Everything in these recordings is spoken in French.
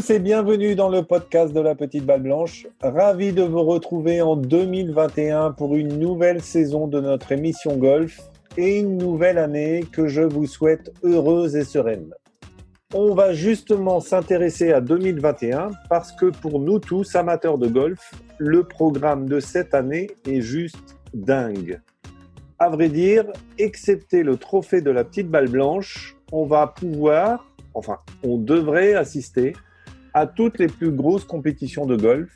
tous et bienvenue dans le podcast de la Petite Balle Blanche. Ravi de vous retrouver en 2021 pour une nouvelle saison de notre émission golf et une nouvelle année que je vous souhaite heureuse et sereine. On va justement s'intéresser à 2021 parce que pour nous tous amateurs de golf, le programme de cette année est juste dingue. À vrai dire, excepté le trophée de la petite balle blanche, on va pouvoir, enfin, on devrait assister à toutes les plus grosses compétitions de golf,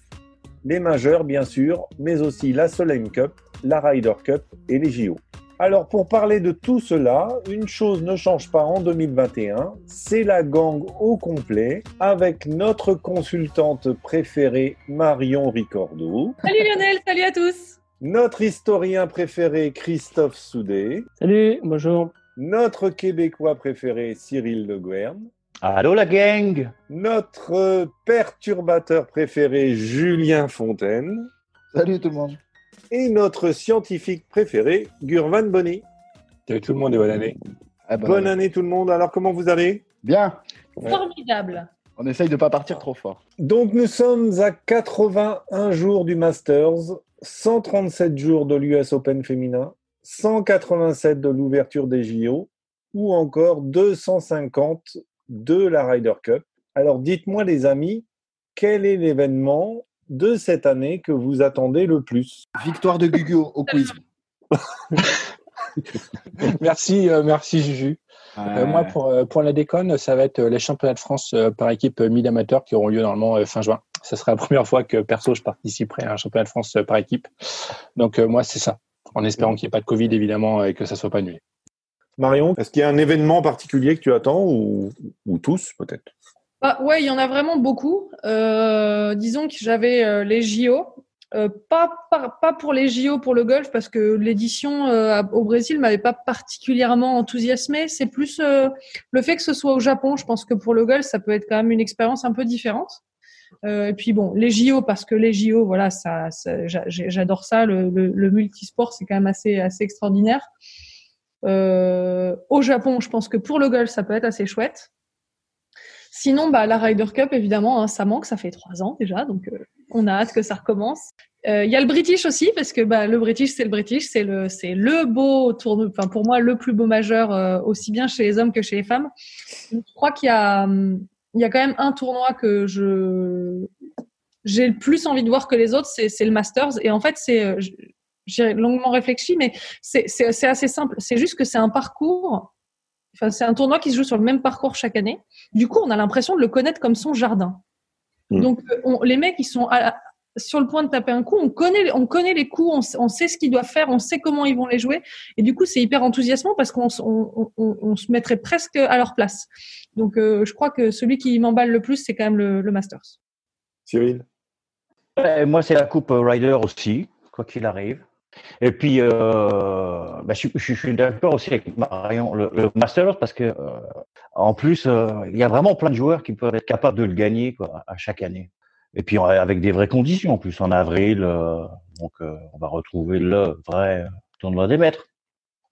les majeures bien sûr, mais aussi la Solheim Cup, la Ryder Cup et les JO. Alors pour parler de tout cela, une chose ne change pas en 2021, c'est la gang au complet avec notre consultante préférée Marion Ricordo. Salut Lionel, salut à tous. Notre historien préféré Christophe Soudet. Salut, bonjour. Notre Québécois préféré Cyril Le Guern. Allô la gang? Notre perturbateur préféré Julien Fontaine. Salut tout le monde et notre scientifique préféré, Gurvan Bonny. Salut tout le monde et bonne année. Ah bah, bonne année tout le monde. Alors comment vous allez? Bien. Formidable. On essaye de ne pas partir trop fort. Donc nous sommes à 81 jours du Masters, 137 jours de l'US Open féminin, 187 de l'ouverture des JO ou encore 250 de la Ryder Cup. Alors dites-moi les amis, quel est l'événement de cette année que vous attendez le plus? Victoire de Gugu au quiz. merci, euh, merci Juju. Euh, moi, pour, euh, pour la déconne, ça va être les championnats de France par équipe mid amateur qui auront lieu normalement fin juin. Ce sera la première fois que perso je participerai à un championnat de France par équipe. Donc moi, c'est ça. En espérant qu'il n'y ait pas de Covid évidemment et que ça soit pas annulé. Marion, est-ce qu'il y a un événement particulier que tu attends ou tous peut-être? Ah, ouais, il y en a vraiment beaucoup. Euh, disons que j'avais euh, les JO. Euh, pas, pas, pour les JO pour le golf parce que l'édition au Brésil m'avait pas particulièrement enthousiasmé. C'est plus le fait que ce soit au Japon. Je pense que pour le golf, ça peut être quand même une expérience un peu différente. et puis bon, les JO parce que les JO, voilà, ça, j'adore ça. Le, le, le, multisport, c'est quand même assez, assez extraordinaire. Au Japon, je pense que pour le golf, ça peut être assez chouette. Sinon, bah, la Ryder Cup, évidemment, hein, ça manque, ça fait trois ans déjà, donc euh, on a hâte que ça recommence. Euh, il y a le British aussi, parce que bah, le British, c'est le British, c'est le, c'est le beau tournoi, enfin pour moi, le plus beau majeur, euh, aussi bien chez les hommes que chez les femmes. je crois qu'il y a, y a quand même un tournoi que je j'ai le plus envie de voir que les autres, c'est, c'est le Masters. Et en fait, c'est j'ai longuement réfléchi, mais c'est, assez simple. C'est juste que c'est un parcours Enfin, c'est un tournoi qui se joue sur le même parcours chaque année. Du coup, on a l'impression de le connaître comme son jardin. Hmm. Donc, euh, les mecs, ils sont sur le point de taper un coup. On connaît, on connaît les coups, on, sait ce qu'ils doivent faire, on sait comment ils vont les jouer. Et du coup, c'est hyper enthousiasmant parce qu'on on, se mettrait presque à leur place. Donc, euh, je crois que celui qui m'emballe le plus, c'est quand même le, Masters. Cyril? Moi, c'est la Coupe Ryder aussi, quoi qu'il arrive. Et puis, euh, bah, je, je, suis d'accord aussi avec Marion, le, le Masters, parce que euh, en plus, euh, il y a vraiment plein de joueurs qui peuvent être capables de le gagner quoi, à chaque année. Et puis avec des vraies conditions en plus en avril, euh, donc euh, on va retrouver le vrai tournoi des maîtres.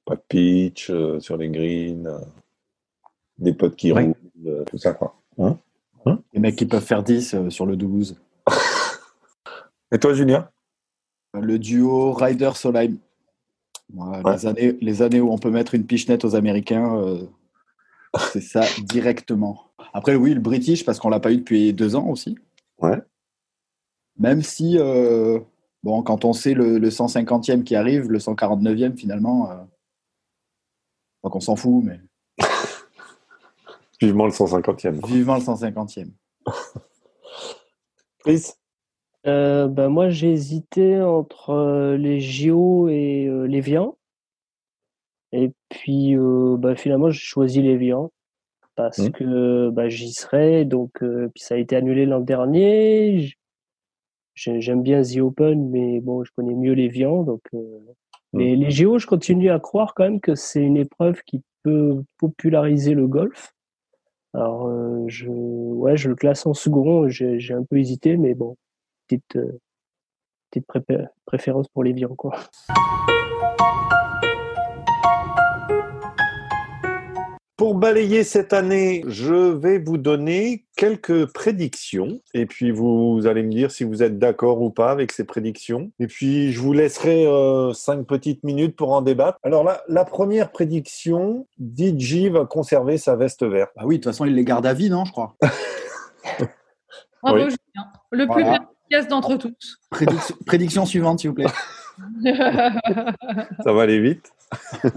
Pas de pitch sur les greens, des potes qui roulent, tout ça quoi. Hein? Hein? Les mecs qui peuvent faire 10 sur le 12. Et toi Julien? Le duo Ryder Solheim. les, années, les années où on peut mettre une pichenette aux Américains, euh, c'est ça directement. Après, oui, le British, parce qu'on l'a pas eu depuis deux ans aussi. Ouais. Même si, euh, bon, quand on sait le, 150e qui arrive, le 149e finalement, euh, donc on s'en fout, mais. Vivement le 150e. Vivement le 150e. Chris? Euh, bah, moi, j'ai hésité entre euh, les JO et euh, les Vians. Et puis, bah, finalement, j'ai choisi les Vians parce mmh. que bah, j'y serai. Donc, puis ça a été annulé l'an dernier. J'aime bien The Open, mais bon, je connais mieux les Vians. Donc, mmh. mais les JO, je continue à croire quand même que c'est une épreuve qui peut populariser le golf. Alors, je, ouais, je le classe en second. J'ai un peu hésité, mais bon, petite, euh, petite préférence pour les viands. Quoi. Pour balayer cette année, je vais vous donner quelques prédictions et puis vous allez me dire si vous êtes d'accord ou pas avec ces prédictions. Et puis je vous laisserai euh, cinq petites minutes pour en débattre. Alors là, la première prédiction, DJ va conserver sa veste verte. Bah oui, de toute façon, il les garde à vie, non, je crois. Bravo, Julien. Le plus efficace d'entre tous. Prédiction, prédiction suivante, s'il vous plaît. Ça va aller vite.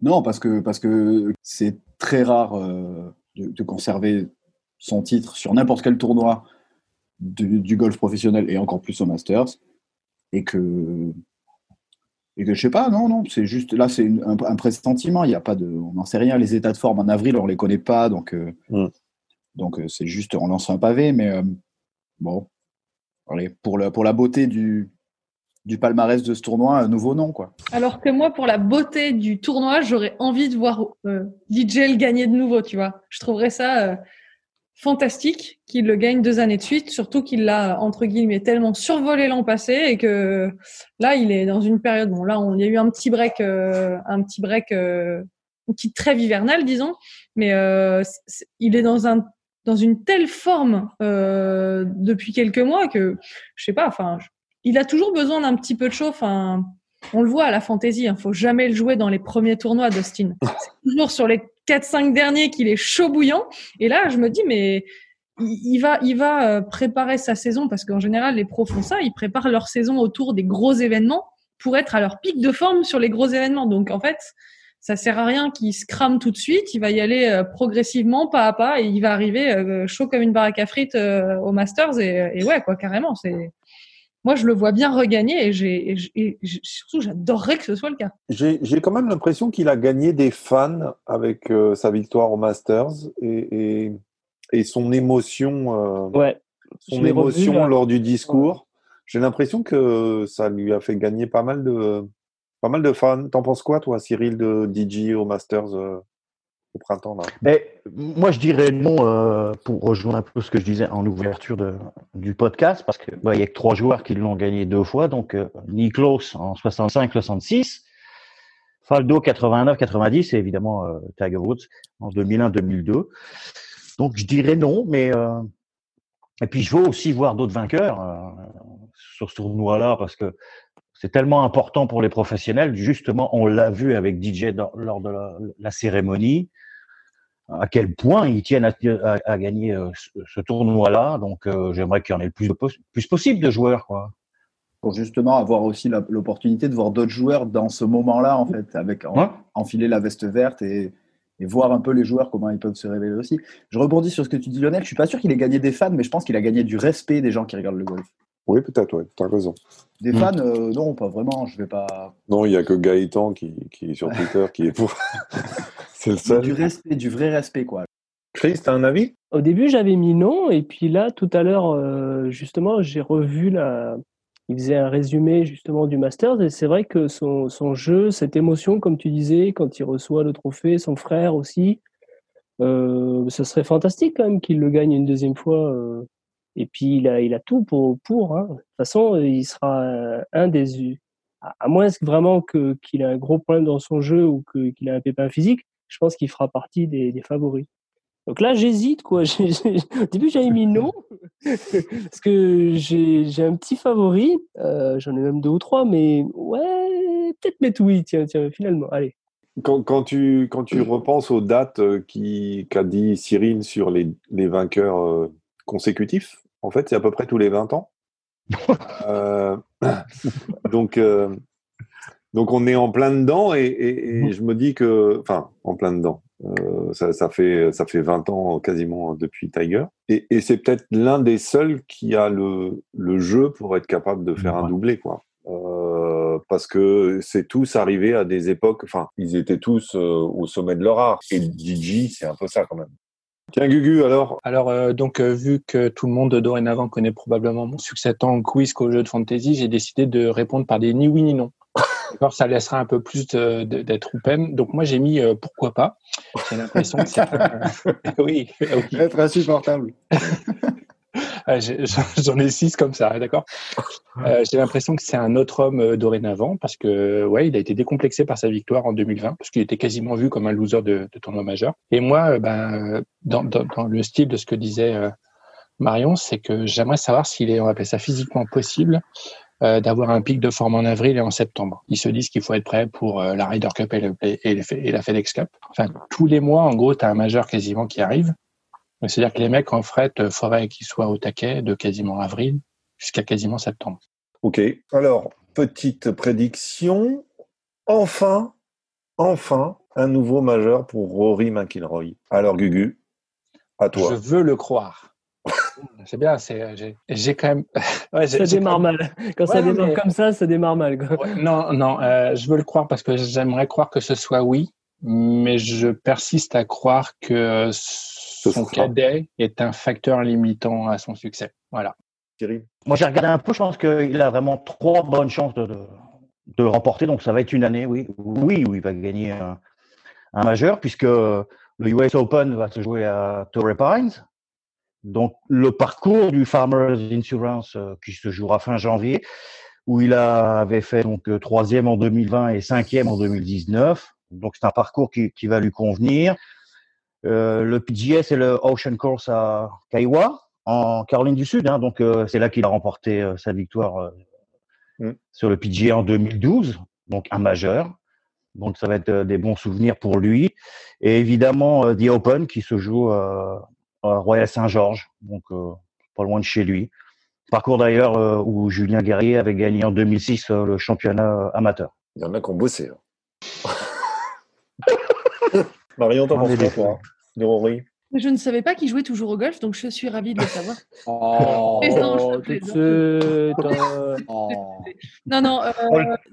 Non, parce que parce que c'est très rare euh, de, conserver son titre sur n'importe quel tournoi du, golf professionnel et encore plus au Masters, et que et que je sais pas, non, non, c'est juste là, c'est un, un, pressentiment. Il y a pas de, on n'en sait rien. Les états de forme en avril, on les connaît pas, donc euh, mm. donc euh, c'est juste on lance un pavé, mais bon, pour la pour la beauté du du palmarès de ce tournoi un nouveau nom. Quoi. Alors que moi, pour la beauté du tournoi, j'aurais envie de voir euh, le gagner de nouveau, tu vois. Je trouverais ça euh, fantastique qu'il le gagne deux années de suite, surtout qu'il l'a, entre guillemets, tellement survolé l'an passé et que là, il est dans une période, bon là, on, il y a eu un petit break, euh, un petit break, une petite trêve hivernale, disons, mais il est dans un dans une telle forme depuis quelques mois que je sais pas, enfin, il a toujours besoin d'un petit peu de chauffe. on le voit à la fantaisie, il hein. faut jamais le jouer dans les premiers tournois d'Austin. C'est toujours sur les 4-5 derniers qu'il est chaud bouillant. Et là, je me dis, mais il va, il va euh, préparer sa saison parce qu'en général, les pros font ça. Ils préparent leur saison autour des gros événements pour être à leur pic de forme sur les gros événements. Donc, en fait, ça sert à rien qu'il se crame tout de suite. Il va y aller euh, progressivement, pas à pas, et il va arriver euh, chaud comme une baraque à frites au Masters. Et, et ouais, quoi, carrément. C'est, moi, je le vois bien regagner et, j'ai, surtout, j'adorerais que ce soit le cas. J'ai, quand même l'impression qu'il a gagné des fans avec euh, sa victoire au Masters et, et, son émotion, euh, ouais. son émotion lors du discours. J'ai l'impression que ça lui a fait gagner pas mal de, pas mal de fans. T'en penses quoi, toi, Cyril, de DJ au Masters euh au printemps là? Mais, Moi, je dirais non euh, pour rejoindre un peu ce que je disais en ouverture de, du podcast, parce qu'il bah, y a que trois joueurs qui l'ont gagné deux fois. Donc, euh, en 65-66, Faldo 89-90 et évidemment euh, Tiger Woods en 2001-2002. Donc, je dirais non, mais et puis je veux aussi voir d'autres vainqueurs sur ce tournoi-là parce que c'est tellement important pour les professionnels. Justement, on l'a vu avec DJ lors de la, cérémonie, à quel point ils tiennent à, gagner euh, ce, tournoi-là. Donc, euh, j'aimerais qu'il y en ait le plus, plus possible de joueurs. Quoi. Pour justement avoir aussi l'opportunité de voir d'autres joueurs dans ce moment-là, en fait, avec enfiler la veste verte et, voir un peu les joueurs, comment ils peuvent se révéler aussi. Je rebondis sur ce que tu dis, Lionel. Je suis pas sûr qu'il ait gagné des fans, mais je pense qu'il a gagné du respect des gens qui regardent le golf. Oui, peut-être, oui, tu as raison. Des mm. fans, euh, non, pas vraiment, je vais pas. Non, il n'y a que Gaëtan qui, qui sur Twitter qui est pour. C'est le seul. Du respect, du vrai respect, quoi. Chris, tu as un avis? Au début, j'avais mis non, et puis là, tout à l'heure, euh, justement, j'ai revu la. Il faisait un résumé justement du Masters, et c'est vrai que son, son, jeu, cette émotion, comme tu disais, quand il reçoit le trophée, son frère aussi, euh, ce serait fantastique quand même qu'il le gagne une deuxième fois. Et puis, il a, il a tout pour. hein. De toute façon, il sera euh, un des. À moins vraiment que, qu'il ait un gros problème dans son jeu ou que, qu'il ait un pépin physique, je pense qu'il fera partie des, favoris. Donc là, j'hésite. Au début, j'avais mis non, parce que j'ai, un petit favori. Euh, j'en ai même deux ou trois, mais ouais, peut-être mettre oui, tiens, tiens, finalement. Allez. Quand, quand, tu, quand tu repenses aux dates euh, qui, qu'a dit Cyril sur les, les vainqueurs consécutifs, en fait, c'est à peu près tous les 20 ans. Euh, donc, euh, donc, on est en plein dedans et, mmh. je me dis que, enfin, en plein dedans. Euh, ça, fait, ça fait 20 ans quasiment depuis Tiger. Et, c'est peut-être l'un des seuls qui a le, le, jeu pour être capable de faire un doublé, quoi. parce que c'est tous arrivé à des époques, enfin, ils étaient tous au sommet de leur art. Et DJ, c'est un peu ça quand même. Tiens, Gugu, alors Alors, euh, donc, euh, vu que tout le monde dorénavant connaît probablement mon succès tant quiz qu'au jeu de fantasy, j'ai décidé de répondre par des ni oui ni non. Alors, ça laissera un peu plus d'être open. Donc, moi, j'ai mis euh, pourquoi pas. J'ai l'impression que c'est. oui, oui. Être insupportable. J'en ai six comme ça, d'accord euh, J'ai l'impression que c'est un autre homme euh, dorénavant parce que ouais, il a été décomplexé par sa victoire en 2020 parce qu'il était quasiment vu comme un loser de, tournoi majeur. Et moi, euh, ben, dans, le style de ce que disait Marion, c'est que j'aimerais savoir s'il est, on appelle ça physiquement possible, d'avoir un pic de forme en avril et en septembre. Ils se disent qu'il faut être prêt pour la Ryder Cup et, et, la FedEx Cup. Enfin, tous les mois, en gros, tu as un majeur quasiment qui arrive. C'est-à-dire que les mecs en fret, il faudrait qu'ils soient au taquet de quasiment avril jusqu'à quasiment septembre. Ok. Alors, petite prédiction. Enfin, enfin, un nouveau majeur pour Rory McIlroy. Alors, Gugu, à toi. Je veux le croire. C'est bien, c'est, j'ai, quand même. Ouais, ça démarre mal. Quand ça démarre comme ça, ça démarre mal. non, non, euh, je veux le croire parce que j'aimerais croire que ce soit oui, mais je persiste à croire que son cadet est un facteur limitant à son succès. Voilà. Moi, j'ai regardé un peu, je pense qu'il a vraiment trois bonnes chances de, de, remporter, donc ça va être une année, oui. Oui, où il va gagner un, un majeur, puisque le US Open va se jouer à Torrey Pines. Donc, le parcours du Farmers Insurance euh, qui se jouera fin janvier, où il avait fait donc euh, troisième en 2020 et cinquième en 2019. Donc, c'est un parcours qui, qui, va lui convenir. Euh, le PGA, c'est le Ocean Course à Kaiwa, en Caroline du Sud. Hein, donc, euh, c'est là qu'il a remporté sa victoire mm. sur le PGA en 2012, donc un majeur. Donc, ça va être des bons souvenirs pour lui. Et évidemment, The Open qui se joue Royal Saint-Georges, donc euh, pas loin de chez lui. Parcours d'ailleurs euh, où Julien Guerrier avait gagné en 2006 euh, le championnat amateur. Il y en a qui ont bossé. Hein. Marion, t'en penses quoi, Rory? Je ne savais pas qu'il jouait toujours au golf, donc je suis ravie de le savoir. Oh, non, non,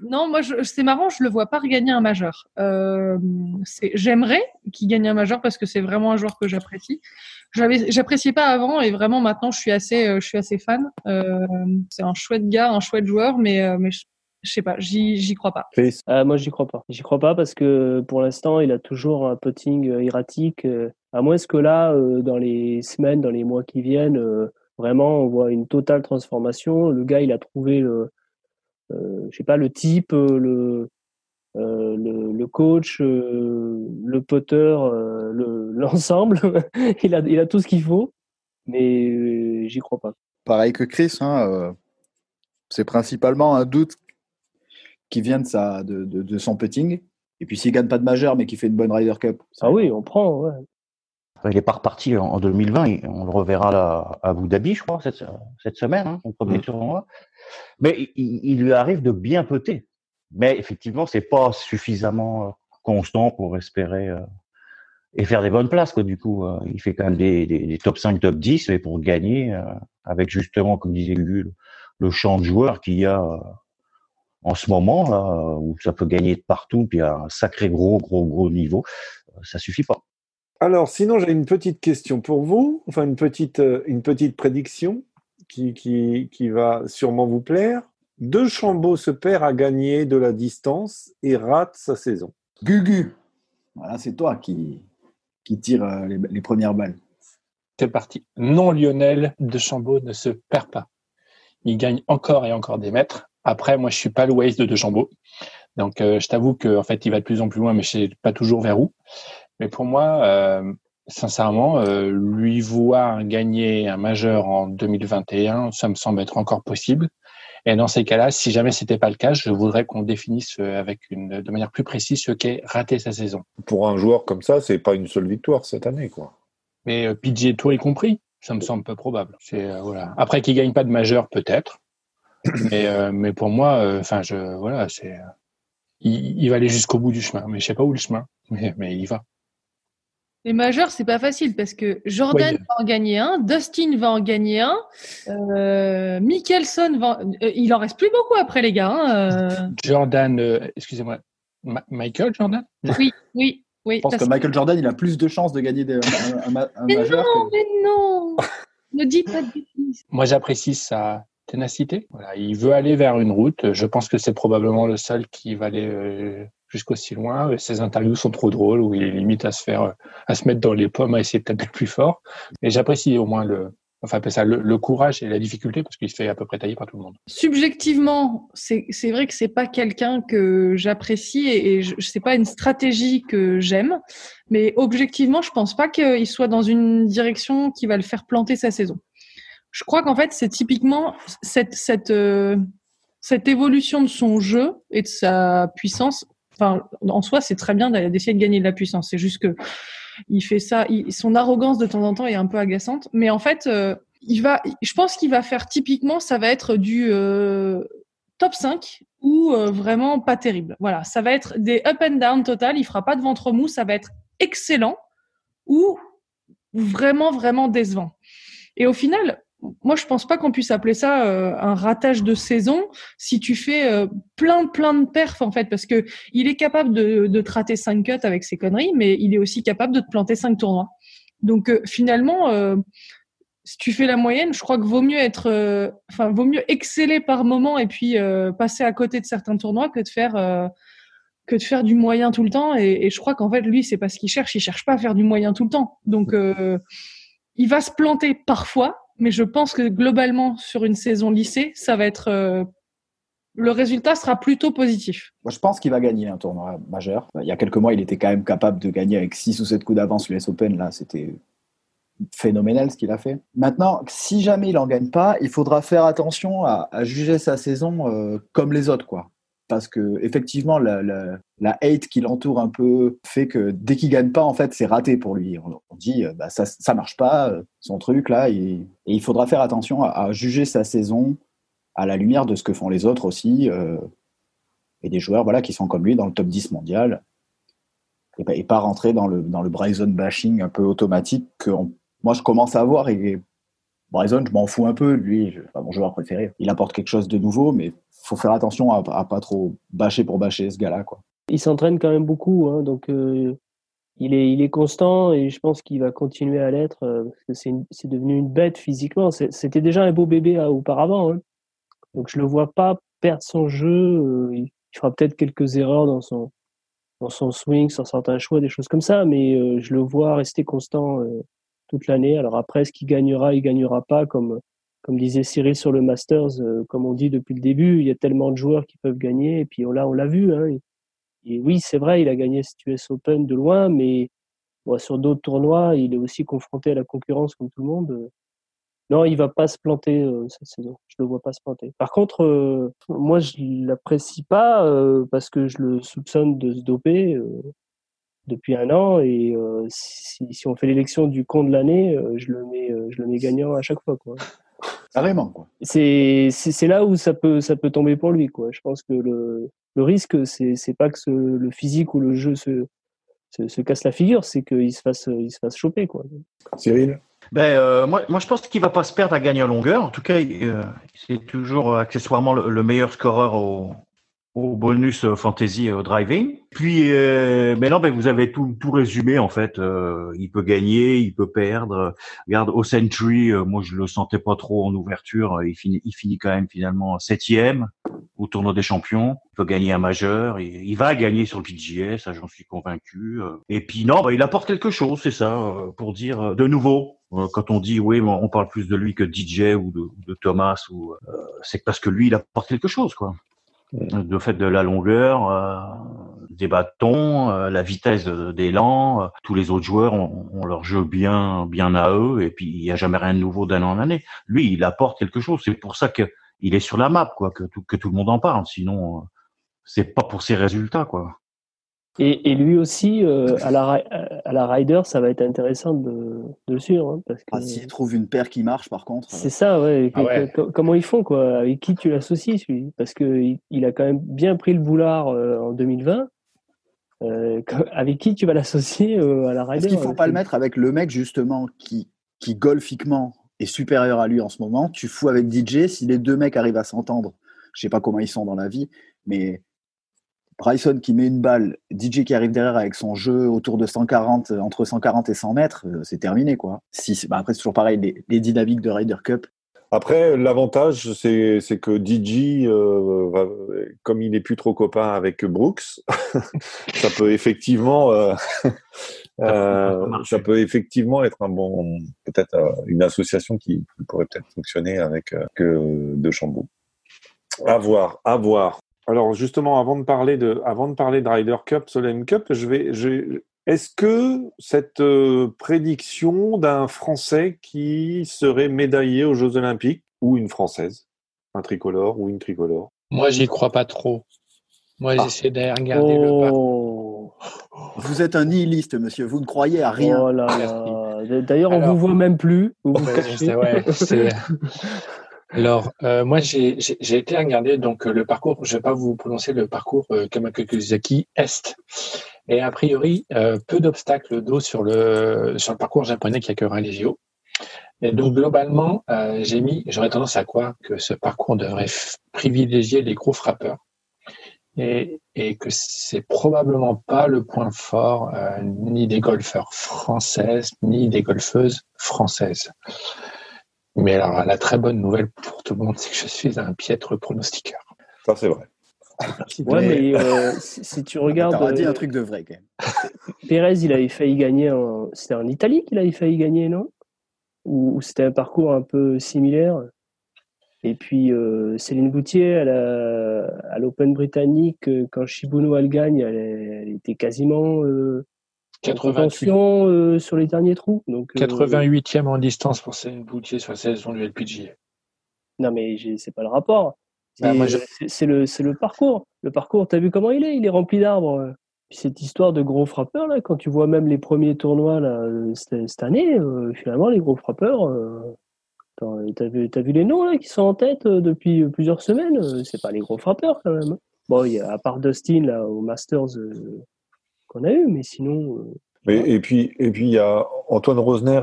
non, moi c'est marrant, je le vois pas regagner un majeur. J'aimerais qu'il gagne un majeur parce que c'est vraiment un joueur que j'apprécie j'appréciais pas avant et vraiment maintenant je suis assez, euh, je suis assez fan. Euh, c'est un chouette gars, un chouette joueur, mais, euh, mais je, sais pas, j'y crois pas. moi, j'y crois pas. J'y crois pas parce que pour l'instant, il a toujours un putting erratique. à moins que là, dans les semaines, dans les mois qui viennent, vraiment, on voit une totale transformation. Le gars, il a trouvé le, je sais pas, le type, le, euh, le, le, coach, euh, le poteur, euh, l'ensemble. il, a, il a tout ce qu'il faut, mais j'y crois pas. Pareil que Chris, hein, c'est principalement un doute qui vient de, sa, de, de, son putting. Et puis s'il gagne pas de majeur, mais qu'il fait une bonne Ryder Cup. Ah oui, on prend. Ouais. Il n'est pas reparti en 2020. On le reverra là à Abu Dhabi, je crois, cette, cette semaine, hein, son premier mmh. tournoi. Mais il, il, lui arrive de bien peter. Mais effectivement, c'est pas suffisamment euh, constant pour espérer euh, et faire des bonnes places. Quoi. Du coup, euh, il fait quand même des, des, des, top 5, top 10, mais pour gagner, avec justement, comme disait Hugo, le champ de joueurs qu'il y a en ce moment, là, où ça peut gagner de partout, puis à un sacré gros, gros, gros niveau, ça suffit pas. Alors, sinon, j'ai une petite question pour vous, enfin une petite, une petite prédiction qui, qui, qui va sûrement vous plaire. De Chambaud se perd à gagner de la distance et rate sa saison. Gugu, voilà, c'est toi qui, qui tire euh, les, premières balles. C'est parti. Non, Lionel de Chambaud ne se perd pas. Il gagne encore et encore des mètres. Après, moi, je suis pas le Waze de Chambaud. Donc, euh, je t'avoue qu'en fait, il va de plus en plus loin, mais je sais pas toujours vers où. Mais pour moi, euh, sincèrement, lui voir gagner un majeur en 2021, ça me semble être encore possible. Et dans ces cas-là, si jamais c'était pas le cas, je voudrais qu'on définisse euh, avec une, de manière plus précise ce qu'est rater sa saison. Pour un joueur comme ça, c'est pas une seule victoire cette année, quoi. Mais euh, PGA Tour y compris, ça me semble peu probable. C'est euh, voilà. Après qu'il gagne pas de majeur, peut-être. Mais, euh, mais pour moi, enfin, je voilà, c'est il, il, va aller jusqu'au bout du chemin. Mais je sais pas où le chemin, mais, mais il va. Les majeurs, c'est pas facile parce que Jordan va en gagner un, Dustin va en gagner un, euh, Mickelson va. Euh, il en reste plus beaucoup après les gars. Hein, euh. Jordan, euh, excusez-moi, Michael Jordan? Oui, oui, oui. Je pense que Michael Jordan, il a plus de chances de gagner des, un, un, un mais Non, mais non. ne dites pas de bêtises. Moi, j'apprécie sa ténacité. Il veut aller vers une route. Je pense que c'est probablement le seul qui va aller jusqu'aussi loin. Ses interviews sont trop drôles où il est limite à se faire, à se mettre dans les pommes, à essayer de taper plus fort. Mais j'apprécie au moins le, enfin ça le, courage et la difficulté parce qu'il se fait à peu près tailler par tout le monde. Subjectivement, c'est vrai que c'est pas quelqu'un que j'apprécie et, je c'est pas une stratégie que j'aime, mais objectivement, je pense pas qu'il soit dans une direction qui va le faire planter sa saison. Je crois qu'en fait, c'est typiquement cette cette euh, cette évolution de son jeu et de sa puissance. Enfin, en soi, c'est très bien d'essayer de gagner de la puissance. C'est juste que il fait ça. son arrogance de temps en temps est un peu agaçante. Mais en fait, euh, il va, je pense qu'il va faire typiquement, ça va être du euh, top 5 ou euh, vraiment pas terrible. Voilà, ça va être des up and down total. Il fera pas de ventre mou. Ça va être excellent ou vraiment, vraiment décevant. Et au final, moi, je pense pas qu'on puisse appeler ça euh, un ratage de saison si tu fais euh, plein, plein de perfs en fait, parce que il est capable de, de trater 5 cuts avec ses conneries, mais il est aussi capable de te planter 5 tournois. Donc euh, finalement, si tu fais la moyenne, je crois que vaut mieux être, enfin, vaut mieux exceller par moment et puis passer à côté de certains tournois que de faire que de faire du moyen tout le temps. Et, et je crois qu'en fait, lui, c'est pas ce qu'il cherche. Il cherche pas à faire du moyen tout le temps. Donc il va se planter parfois, mais je pense que globalement, sur une saison lycée, ça va être. Euh, le résultat sera plutôt positif. Moi, je pense qu'il va gagner un tournoi majeur. Il y a quelques mois, il était quand même capable de gagner avec 6 ou 7 coups d'avance l'US Open. Là, c'était phénoménal ce qu'il a fait. Maintenant, si jamais il n'en gagne pas, il faudra faire attention à, juger sa saison euh, comme les autres. quoi parce que effectivement la, la, hate qui l'entoure un peu fait que dès qu'il gagne pas en fait c'est raté pour lui. On, dit euh, bah, ça ça marche pas euh, son truc là et, il faudra faire attention à, juger sa saison à la lumière de ce que font les autres aussi euh, et des joueurs voilà qui sont comme lui dans le top 10 mondial et, pas rentrer dans le dans le Bryson bashing un peu automatique que moi je commence à avoir et Bryson, je m'en fous un peu, lui, c'est pas mon joueur préféré. Il apporte quelque chose de nouveau, mais faut faire attention à, à pas trop bâcher pour bâcher ce gars-là, quoi. Il s'entraîne quand même beaucoup, hein, donc euh, il est il est constant et je pense qu'il va continuer à l'être euh, parce que c'est devenu une bête physiquement. C'était déjà un beau bébé hein, auparavant, hein. donc je le vois pas perdre son jeu. Euh, il fera peut-être quelques erreurs dans son dans son swing, sur certains choix, des choses comme ça, mais je le vois rester constant toute l'année. Alors après, ce qu'il gagnera, il gagnera pas, comme, comme disait Cyril sur le Masters, euh, comme on dit depuis le début, il y a tellement de joueurs qui peuvent gagner, et puis là, on l'a vu. Hein. Et oui, c'est vrai, il a gagné cet US Open de loin, mais sur d'autres tournois, il est aussi confronté à la concurrence comme tout le monde. Non, il va pas se planter euh, cette saison. Je le vois pas se planter. Par contre, euh, moi, je l'apprécie pas parce que je le soupçonne de se doper depuis un an et euh, si, si, on fait l'élection du con de l'année, euh, je le mets euh, je le mets gagnant à chaque fois quoi. Carrément quoi. C'est c'est là où ça peut ça peut tomber pour lui quoi. Je pense que le le risque c'est c'est pas que ce, le physique ou le jeu se se, se casse la figure, c'est qu'il se fasse il se fasse choper quoi. Cyril? Ben, moi, moi, je pense qu'il va pas se perdre à gagner en longueur. En tout cas, c'est toujours accessoirement le, le meilleur scoreur au, au bonus euh, fantasy euh, driving. Puis euh, maintenant, ben, vous avez tout, tout résumé en fait. Euh, il peut gagner, il peut perdre. Regarde au Century, moi je le sentais pas trop en ouverture. Il finit, il finit quand même finalement septième au tournoi des champions. Il peut gagner un majeur. Il, il va gagner sur le PGA, ça j'en suis convaincu. Et puis non, ben, il apporte quelque chose, c'est ça, pour dire de nouveau. Quand on dit oui, on parle plus de lui que DJ ou de, de Thomas, ou c'est parce que lui il apporte quelque chose, quoi. De fait de la longueur, euh, des bâtons, euh, la vitesse d'élan, euh, tous les autres joueurs ont, leur jeu bien bien à eux et puis il n'y a jamais rien de nouveau d'année en année. Lui, il apporte quelque chose. C'est pour ça que il est sur la map, quoi, que tout, que tout le monde en parle. Sinon, c'est pas pour ses résultats, quoi. Et, et, lui aussi, euh, à, la, à la Rider, ça va être intéressant de, de le suivre. Hein, parce que, ah, s'il trouve une paire qui marche, par contre. C'est ça, ouais. Ah comment ils font, quoi Avec qui tu l'associes, lui? Parce qu'il il a quand même bien pris le boulard euh, en 2020. Euh, avec qui tu vas l'associer euh, à la Rider Est-ce qu'il ne faut pas le mettre avec le mec, justement, qui, qui golfiquement est supérieur à lui en ce moment? Tu fous avec DJ, si les deux mecs arrivent à s'entendre, je sais pas comment ils sont dans la vie, mais Bryson qui met une balle, DJ qui arrive derrière avec son jeu autour de 140, entre 140 et 100 mètres, euh, c'est terminé quoi. Si, bah après c'est toujours pareil, les, dynamiques de Ryder Cup. Après, l'avantage, c'est que DJ, euh, comme il est plus trop copain avec Brooks, ça peut effectivement, euh, euh, ça peut effectivement être un bon, peut-être euh, une association qui, pourrait peut-être fonctionner avec que de Chambou. À voir, à voir. Alors justement, avant de parler de, avant de parler de Ryder Cup, Solheim Cup, je vais, je, est-ce que cette prédiction d'un Français qui serait médaillé aux Jeux Olympiques ou une Française, un tricolore ou une tricolore, moi, j'y crois pas trop. Moi, ah. j'essaie de regarder le oh. Vous êtes un nihiliste, monsieur. Vous ne croyez à rien. Oh D'ailleurs, on vous voit même plus. Alors, euh, moi, j'ai été regarder donc le parcours. Je ne vais pas vous prononcer le parcours euh, Est. Et a priori, euh, peu d'obstacles d'eau sur le sur le parcours japonais qui accueillera les JO. Et donc globalement, euh, j'ai mis, j'aurais tendance à croire que ce parcours devrait privilégier les gros frappeurs et, et que c'est probablement pas le point fort euh, ni des golfeurs françaises ni des golfeuses françaises. Mais alors la très bonne nouvelle pour tout le monde, c'est que je suis un piètre pronostiqueur. Ça c'est vrai. Ouais, mais euh, si, tu regardes. T'auras dit un truc de vrai quand même. Pérez, il avait failli gagner. En... C'était en Italie qu'il avait failli gagner, non? Où, c'était un parcours un peu similaire? Et puis euh, Céline Boutier, à l'Open britannique, euh, quand Shibuno elle gagne, elle, était quasiment euh, 88. Euh, sur les derniers trous. Donc, 88e en distance pour Céline Boutier sur la saison du LPGA. Non, mais c'est pas le rapport. Bah, c'est le, le parcours. Le parcours, tu as vu comment il est? Il est rempli d'arbres cette histoire de gros frappeurs, là, quand tu vois même les premiers tournois là, cette, année, euh, finalement, les gros frappeurs, euh, t'as vu, as vu les noms là, qui sont en tête euh, depuis plusieurs semaines? C'est pas les gros frappeurs quand même. Bon, y a, à part Dustin là, au Masters qu'on a eu, mais sinon. et puis, et puis il y a Antoine Rosner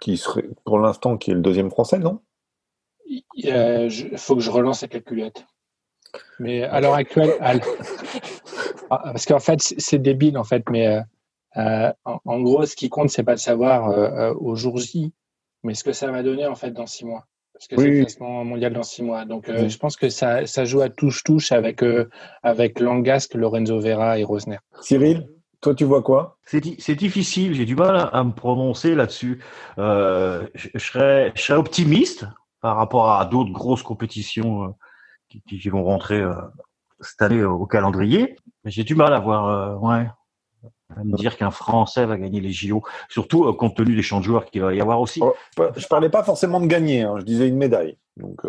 qui serait pour l'instant qui est le deuxième français, non? Il faut que je relance la calculette. Mais à l'heure actuelle, ah, parce qu'en fait, c'est débile en fait, mais euh, euh, en, gros, ce qui compte, c'est pas de savoir euh, au jour J, mais ce que ça va donner en fait dans six mois. Parce que c'est le classement mondial dans six mois. Donc, je pense que ça, ça joue à touche-touche avec, avec Langasque, Lorenzo Vera et Rosner. Cyril toi, tu vois quoi? C'est difficile, j'ai du mal à, me prononcer là-dessus. je, serais, je serais optimiste par rapport à d'autres grosses compétitions qui, vont rentrer euh, cette année au calendrier. Mais j'ai du mal à voir, euh, ouais, à me dire qu'un Français va gagner les JO, surtout euh, compte tenu des champs de joueurs qu'il va y avoir aussi. Oh, je parlais pas forcément de gagner, hein, je disais une médaille. Donc,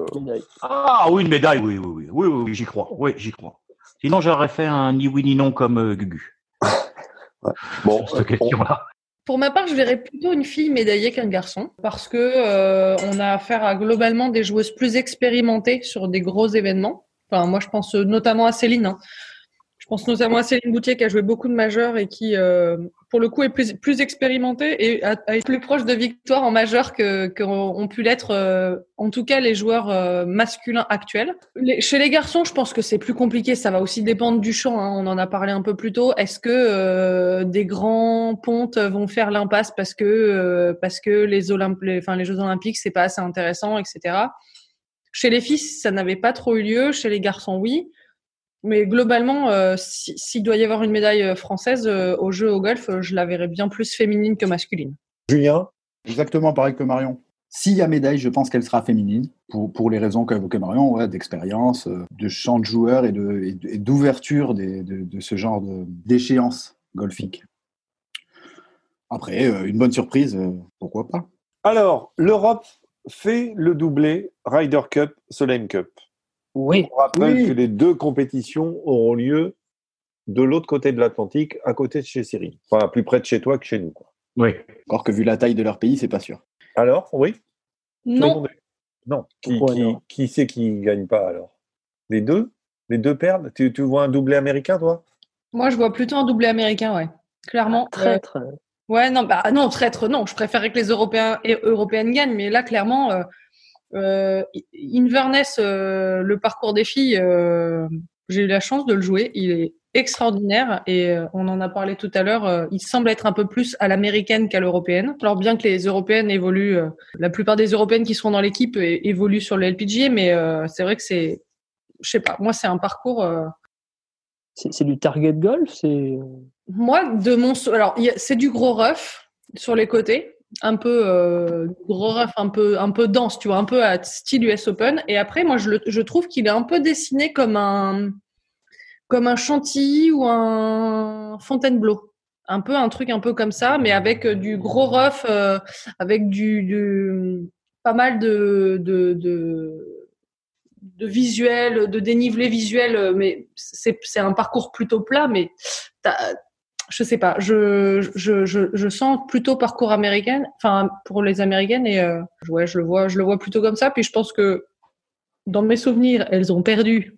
Ah oui, une médaille, oui, oui, oui, oui, oui, j'y crois, oui, j'y crois. Sinon, j'aurais fait un ni oui ni non comme Gugu. Bon, cette question-là. Pour ma part, je verrais plutôt une fille médaillée qu'un garçon, parce que euh, on a affaire à globalement des joueuses plus expérimentées sur des gros événements. Enfin, moi, je pense notamment à Céline. Hein. Je pense notamment à Céline Boutier qui a joué beaucoup de majeurs et qui, euh, pour le coup, est plus, plus expérimentée et est plus proche de victoire en majeur que qu'ont pu l'être, euh, en tout cas, les joueurs euh, masculins actuels. chez les garçons, je pense que c'est plus compliqué. Ça va aussi dépendre du champ. Hein. On en a parlé un peu plus tôt. Est-ce que des grands pontes vont faire l'impasse parce que parce que les, Olymp enfin, les Jeux Olympiques c'est pas assez intéressant, etc. Chez les filles, ça n'avait pas trop eu lieu. Chez les garçons, oui. Mais globalement, euh, s'il doit y avoir une médaille euh, française euh, au jeu au golf, je la verrais bien plus féminine que masculine. Julien? Exactement pareil que Marion. S'il y a médaille, je pense qu'elle sera féminine, pour, pour les raisons qu'a évoquées Marion, ouais, d'expérience, de champ de joueurs et d'ouverture de, de, de, ce genre d'échéance golfique. Après, une bonne surprise, pourquoi pas? Alors, l'Europe fait le doublé Ryder Cup, Solheim Cup. Oui. On rappelle que les deux compétitions auront lieu de l'autre côté de l'Atlantique, à côté de chez Cyril. Enfin, plus près de chez toi que chez nous. Quoi. Oui. Encore que vu la taille de leur pays, c'est pas sûr. Alors, oui Non. Non. Qui, qui, qui c'est qui ne gagne pas alors? Les deux? Les deux perdent? Tu, vois un doublé américain, toi? Moi, je vois plutôt un doublé américain, ouais. Clairement. Ah, traître. ouais, non, bah non, traître, non. Je préférerais que les Européens et Européennes gagnent, mais là, clairement, euh, euh, Inverness, euh, le parcours des filles, euh, j'ai eu la chance de le jouer. Il est extraordinaire et euh, on en a parlé tout à l'heure. Euh, il semble être un peu plus à l'américaine qu'à l'européenne. Alors bien que les européennes évoluent, la plupart des européennes qui seront dans l'équipe évoluent sur le LPGA, mais c'est vrai que c'est je sais pas. Moi, c'est un parcours. C'est du target golf, c'est. Moi, de mon, alors c'est du gros rough sur les côtés, un peu euh, gros rough, un peu un peu dense, tu vois, un peu à style US Open. Et après, moi, je, le, je trouve qu'il est un peu dessiné comme un comme un chantilly ou un Fontainebleau un peu un truc un peu comme ça, mais avec euh, du gros rough, euh, avec du, du, pas mal de, de, de, de visuel, de dénivelé visuel, mais c'est un parcours plutôt plat, mais je sais pas, je, je, je, sens plutôt parcours américain, enfin pour les américaines et euh, ouais, je le vois, je le vois plutôt comme ça. Puis je pense que dans mes souvenirs, elles ont perdu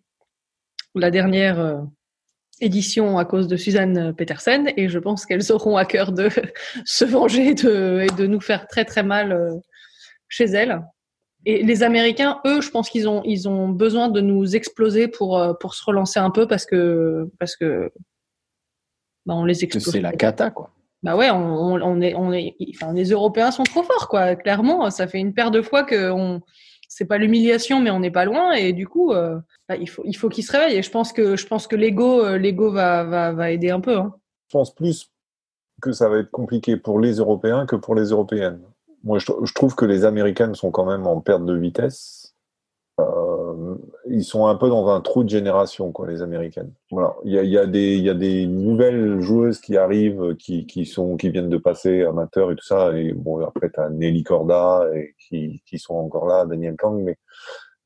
la dernière euh, édition à cause de Suzanne Petersen et je pense qu'elles auront à cœur de se venger de, et de nous faire très très mal euh, chez elles. Et les Américains, eux, je pense qu'ils ont ils ont besoin de nous exploser pour pour se relancer un peu parce que parce que bah, on les explose. C'est la cata quoi. Bah ouais, on, on, est on est enfin les Européens sont trop forts quoi. Clairement, ça fait une paire de fois que on c'est pas l'humiliation mais on n'est pas loin et du coup euh, bah, il faut il faut qu'ils se réveillent et je pense que je pense que l'ego euh, l'ego va, va va aider un peu. Hein. Je pense plus que ça va être compliqué pour les Européens que pour les Européennes. Moi, je, trouve que les Américaines sont quand même en perte de vitesse. Euh, ils sont un peu dans un trou de génération, quoi, les Américaines. Voilà. Il y a, des, nouvelles joueuses qui arrivent, qui, qui, sont, qui viennent de passer amateurs et tout ça. Et bon, après, tu as Nelly Corda et qui, qui sont encore là, Daniel Kang, mais,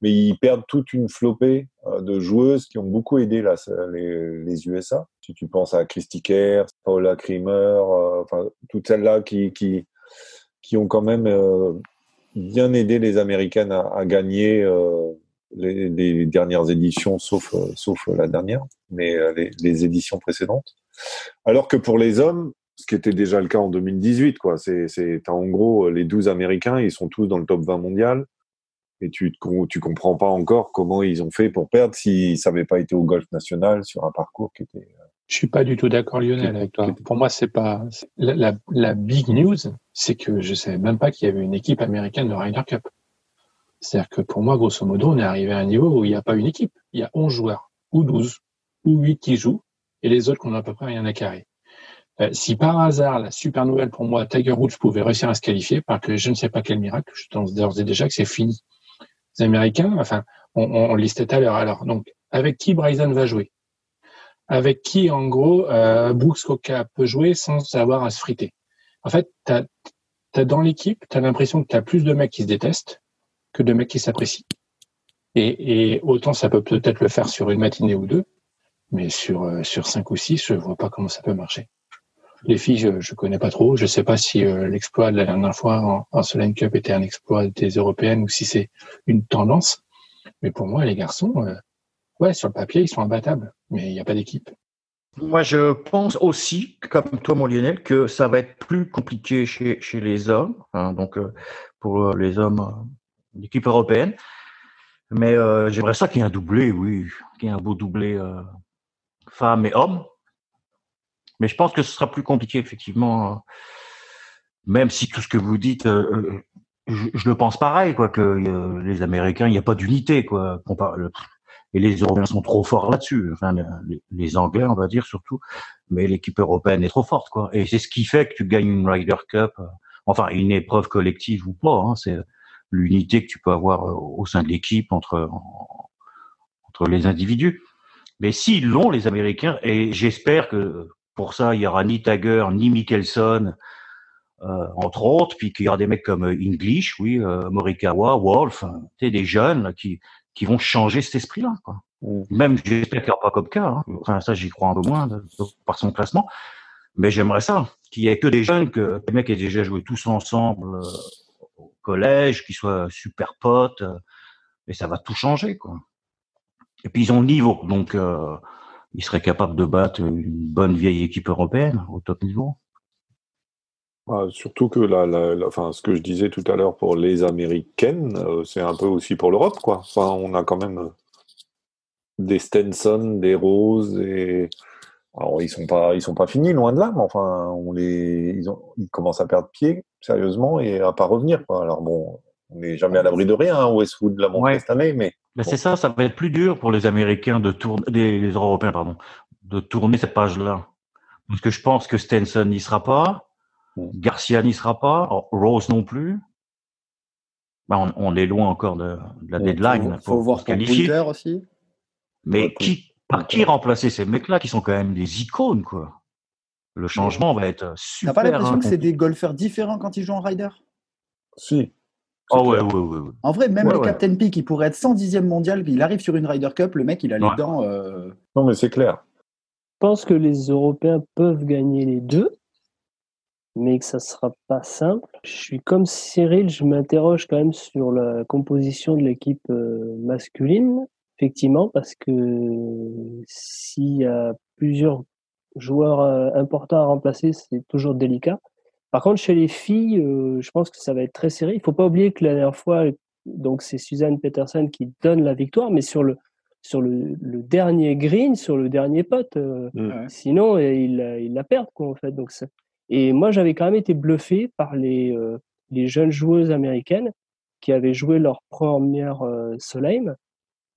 ils perdent toute une flopée euh, de joueuses qui ont beaucoup aidé les, USA. Si tu penses à Christy Kerr, Paula Creamer, euh, enfin, toutes celles-là qui, ont quand même euh, bien aidé les Américaines à, gagner euh, les, dernières éditions, sauf, euh, sauf la dernière, mais les, éditions précédentes. Alors que pour les hommes, ce qui était déjà le cas en 2018, quoi, c'est, en gros les 12 Américains, ils sont tous dans le top 20 mondial. Et tu tu comprends pas encore comment ils ont fait pour perdre si ça n'avait pas été au golf national sur un parcours qui était je suis pas du tout d'accord, Lionel, avec toi. Pour moi, c'est pas la, la, big news, c'est que je savais même pas qu'il y avait une équipe américaine de Ryder Cup. C'est-à-dire que pour moi, grosso modo, on est arrivé à un niveau où il n'y a pas une équipe. Il y a 11 joueurs, ou 12, ou 8 qui jouent, et les autres qu'on a à peu près rien à carrer. Euh, si par hasard, la super nouvelle pour moi, Tiger Woods pouvait réussir à se qualifier, parce que je ne sais pas quel miracle, je pense d'ores et déjà que c'est fini. Les Américains, enfin, on, on, listait tout à l'heure. Alors, donc, avec qui Bryson va jouer? Avec qui, en gros, euh, Brooks Koka peut jouer sans avoir à se friter? En fait, t'as, as dans l'équipe, tu as l'impression que tu as plus de mecs qui se détestent que de mecs qui s'apprécient. Et, autant ça peut peut-être le faire sur une matinée ou deux, mais sur euh, sur cinq ou six, je vois pas comment ça peut marcher. Les filles, je, je connais pas trop. Je sais pas si euh, l'exploit de la dernière fois en, en Cup était un exploit des européennes ou si c'est une tendance. Mais pour moi, les garçons, euh, Ouais, sur le papier, ils sont imbattables, mais il n'y a pas d'équipe. Moi, je pense aussi, comme toi, mon Lionel, que ça va être plus compliqué chez, chez les hommes, hein, donc pour les hommes euh, d'équipe européenne. Mais j'aimerais ça qu'il y ait un doublé, oui, qu'il y ait un beau doublé euh, femmes et hommes. Mais je pense que ce sera plus compliqué, effectivement, même si tout ce que vous dites, je, je, le pense pareil, quoi, que les Américains, il n'y a pas d'unité, quoi et les Européens sont trop forts là-dessus. Enfin, les, Anglais, on va dire surtout, mais l'équipe européenne est trop forte, quoi. Et c'est ce qui fait que tu gagnes une Ryder Cup, euh, enfin une épreuve collective ou pas. Hein, c'est l'unité que tu peux avoir euh, au sein de l'équipe entre entre les individus. Mais s'ils l'ont, les Américains, et j'espère que pour ça, il y aura ni Tiger ni Mickelson, euh, entre autres, puis qu'il y aura des mecs comme English, oui, Morikawa, Wolf, tu des jeunes là, qui qui vont changer cet esprit-là. Quoi. Mm. Même, j'espère qu'il n'y aura pas comme cas. Hein. Enfin, ça, j'y crois un peu moins par son classement. Mais j'aimerais ça, qu'il y ait que des jeunes, que les mecs aient déjà joué tous ensemble euh, collège, qu'ils soient super potes, euh, et ça va tout changer. quoi. Et puis, ils ont le niveau, donc euh, ils seraient capables de battre une bonne vieille équipe européenne au top niveau. Bah, surtout que la, ce que je disais tout à l'heure pour les Américaines, euh, c'est un peu aussi pour l'Europe, quoi. Enfin, on a quand même euh, des Stenson, des Rose, et alors ils sont pas, ils sont pas finis, loin de là, mais enfin, on les, ils, ont, ils commencent à perdre pied sérieusement et à pas revenir. Quoi. Alors bon, on n'est jamais à l'abri de rien. Hein, Westwood l'a montré cette année, mais Ben, c'est ça, ça va être plus dur pour les Américains de tourner, les Européens, pardon, de tourner cette page-là. Parce que je pense que Stenson n'y sera pas, Garcia n'y sera pas, Rose non plus. Ben, on, est loin encore de, la deadline. Il faut, voir qualifier aussi. Mais qui, par qui remplacer ces mecs-là qui sont quand même des icônes, quoi? Le changement va être super. T'as pas l'impression que c'est des golfeurs différents quand ils jouent en rider Si. Oh ouais, ouais, ouais, En vrai, même le Captain Peak, il pourrait être 110e mondial, il arrive sur une Ryder Cup, le mec, il a les dents. Euh, non, mais c'est clair. Je pense que les Européens peuvent gagner les deux, mais que ça ne sera pas simple. Je suis comme Cyril, je m'interroge quand même sur la composition de l'équipe euh, masculine, effectivement, parce que s'il y a plusieurs joueurs euh, importants à remplacer, c'est toujours délicat. Par contre, chez les filles, euh, je pense que ça va être très serré. Il faut pas oublier que la dernière fois, donc c'est Suzanne Peterson qui donne la victoire, mais sur le sur le, dernier green, sur le dernier pote. Euh, mm. Sinon, il, il la perd quoi en fait. Donc et moi, j'avais quand même été bluffé par les euh, les jeunes joueuses américaines qui avaient joué leur première Solheim.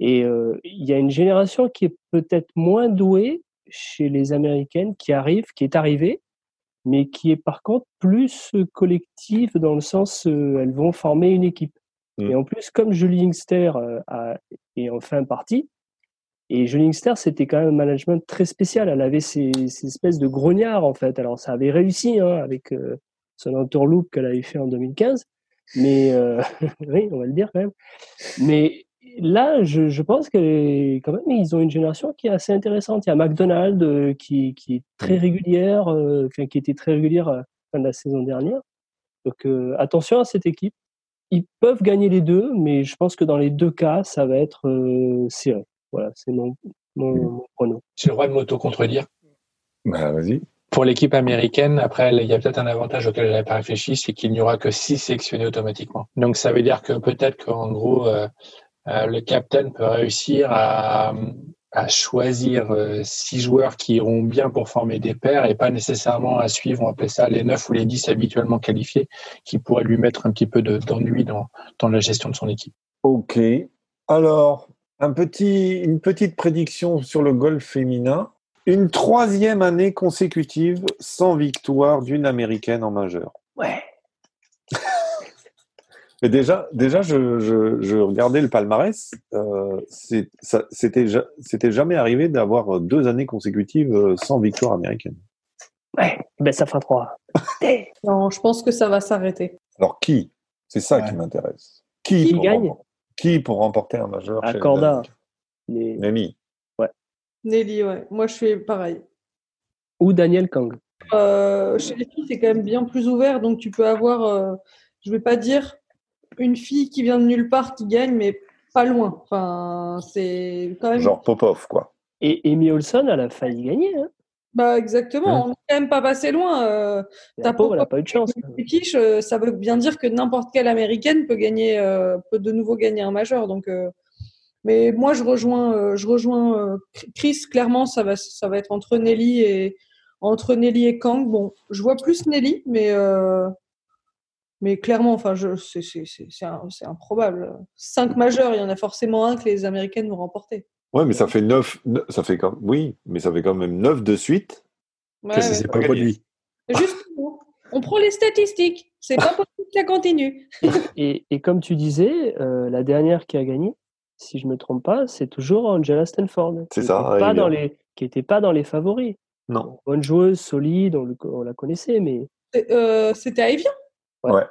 Et il y a une génération qui est peut-être moins douée chez les américaines qui arrive, qui est arrivée mais qui est par contre plus euh, collective dans le sens euh, elles vont former une équipe. Mm. Et en plus, comme Julie Inkster euh, a, est en fin partie, et Julie Inkster, c'était quand même un management très spécial. Elle avait ces, ces espèces de grognards, en fait. Alors, ça avait réussi hein, avec euh, son entourloupe qu'elle avait fait en 2015. Mais, euh, oui, on va le dire quand même. Mais là, je, je pense que quand même, ils ont une génération qui est assez intéressante. Il y a McDonald euh, qui, qui, est très régulière, euh, qui était très régulière à la fin de la saison dernière. Donc euh, attention à cette équipe. Ils peuvent gagner les deux, mais je pense que dans les deux cas, ça va être serré. Voilà, c'est mon, mon, prono. J'ai le droit de m'auto-contredire. Bah, vas-y. Pour l'équipe américaine, après, il y a peut-être un avantage auquel elle n'a pas réfléchi, c'est qu'il n'y aura que six sélectionnés automatiquement. Donc, ça veut dire que peut-être qu'en gros, euh, le captain peut réussir à, à choisir euh, six joueurs qui iront bien pour former des paires et pas nécessairement à suivre, on appelle ça les neuf ou les dix habituellement qualifiés, qui pourraient lui mettre un petit peu d'ennui dans, dans la gestion de son équipe. Ok. Alors, un petit, une petite prédiction sur le golf féminin. Une troisième année consécutive sans victoire d'une américaine en majeur. Ouais. Mais déjà, déjà je, je, je regardais le palmarès. Euh, C'était jamais arrivé d'avoir deux années consécutives euh, sans victoire américaine. Ouais, ben ça fera trois. non, je pense que ça va s'arrêter. Alors qui? C'est ça qui m'intéresse. Qui, qui gagne? Qui pour remporter un majeur Accorda. Les... Nelly. Ouais. Nelly, ouais. Moi, je suis pareil. Ou Daniel Kang. Euh, chez les filles, c'est quand même bien plus ouvert, donc tu peux avoir, euh, je vais pas dire une fille qui vient de nulle part qui gagne, mais pas loin. Enfin, c'est quand même. Genre Popov, quoi. Et Amy Olson, elle a failli gagner. Hein. bah exactement, hein on n'est quand même pas passé loin. Euh, elle n'a pas eu de chance. Euh, ça veut bien dire que n'importe quelle américaine peut gagner, euh, peut de nouveau gagner un majeur. Donc, euh, mais moi je rejoins, je rejoins Chris. Clairement, ça va, ça va être entre Nelly et entre Nelly et Kang. Bon, je vois plus Nelly, mais mais clairement, enfin, c'est improbable. Cinq majeurs, il y en a forcément un que les Américaines vont remporter. Ouais, mais ça fait neuf, ça fait quand, oui, mais ça fait quand même neuf de suite. Ouais, que ça s'est pas produit. Justement, on prend les statistiques. C'est pas possible que ça continue. et, et, comme tu disais, euh, la dernière qui a gagné, si je me trompe pas, c'est toujours Angela Stanford. C'est ça. Pas dans les, qui n'était pas dans les favoris. Non. Bonne joueuse, solide, on, on la connaissait, mais. Euh, C'était à Evian Ouais.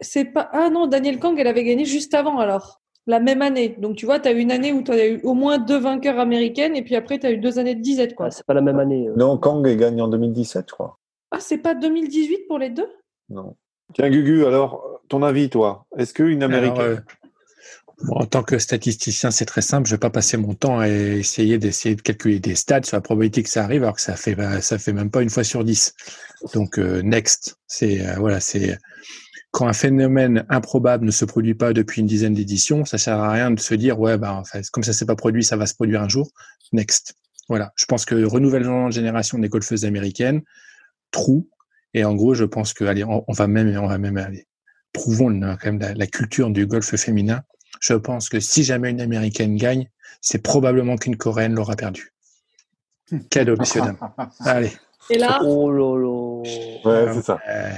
C'est pas... Ah non, Daniel Kang, elle avait gagné juste avant alors. La même année. Donc tu vois, tu as eu une année où tu as eu au moins deux vainqueurs américaines et puis après tu as eu deux années de disette. quoi. Ah, c'est pas la même année. Euh. Non, Kang est gagné en 2017, je crois. Ah, c'est pas 2018 pour les deux? Non. Tiens, Gugu, alors, ton avis, toi? Est-ce qu'une américaine. Euh, en tant que statisticien, c'est très simple. Je vais pas passer mon temps à essayer d'essayer de calculer des stats sur la probabilité que ça arrive, alors que ça fait ça fait même pas une fois sur dix. Donc euh, next, c'est voilà, c'est quand un phénomène improbable ne se produit pas depuis une dizaine d'éditions, ça sert à rien de se dire ouais bah comme ça s'est pas produit, ça va se produire un jour. Next. Voilà. Je pense que renouvellement de génération des golfeuses américaines, trou. Et en gros, je pense que on, va même on va même aller prouvons quand même la, culture du golf féminin. Je pense que si jamais une américaine gagne, c'est probablement qu'une coréenne l'aura perdu. Cadeau, messieurs, dames. Allez. Et là, Oh lolo. Ouais, c'est ça. Euh,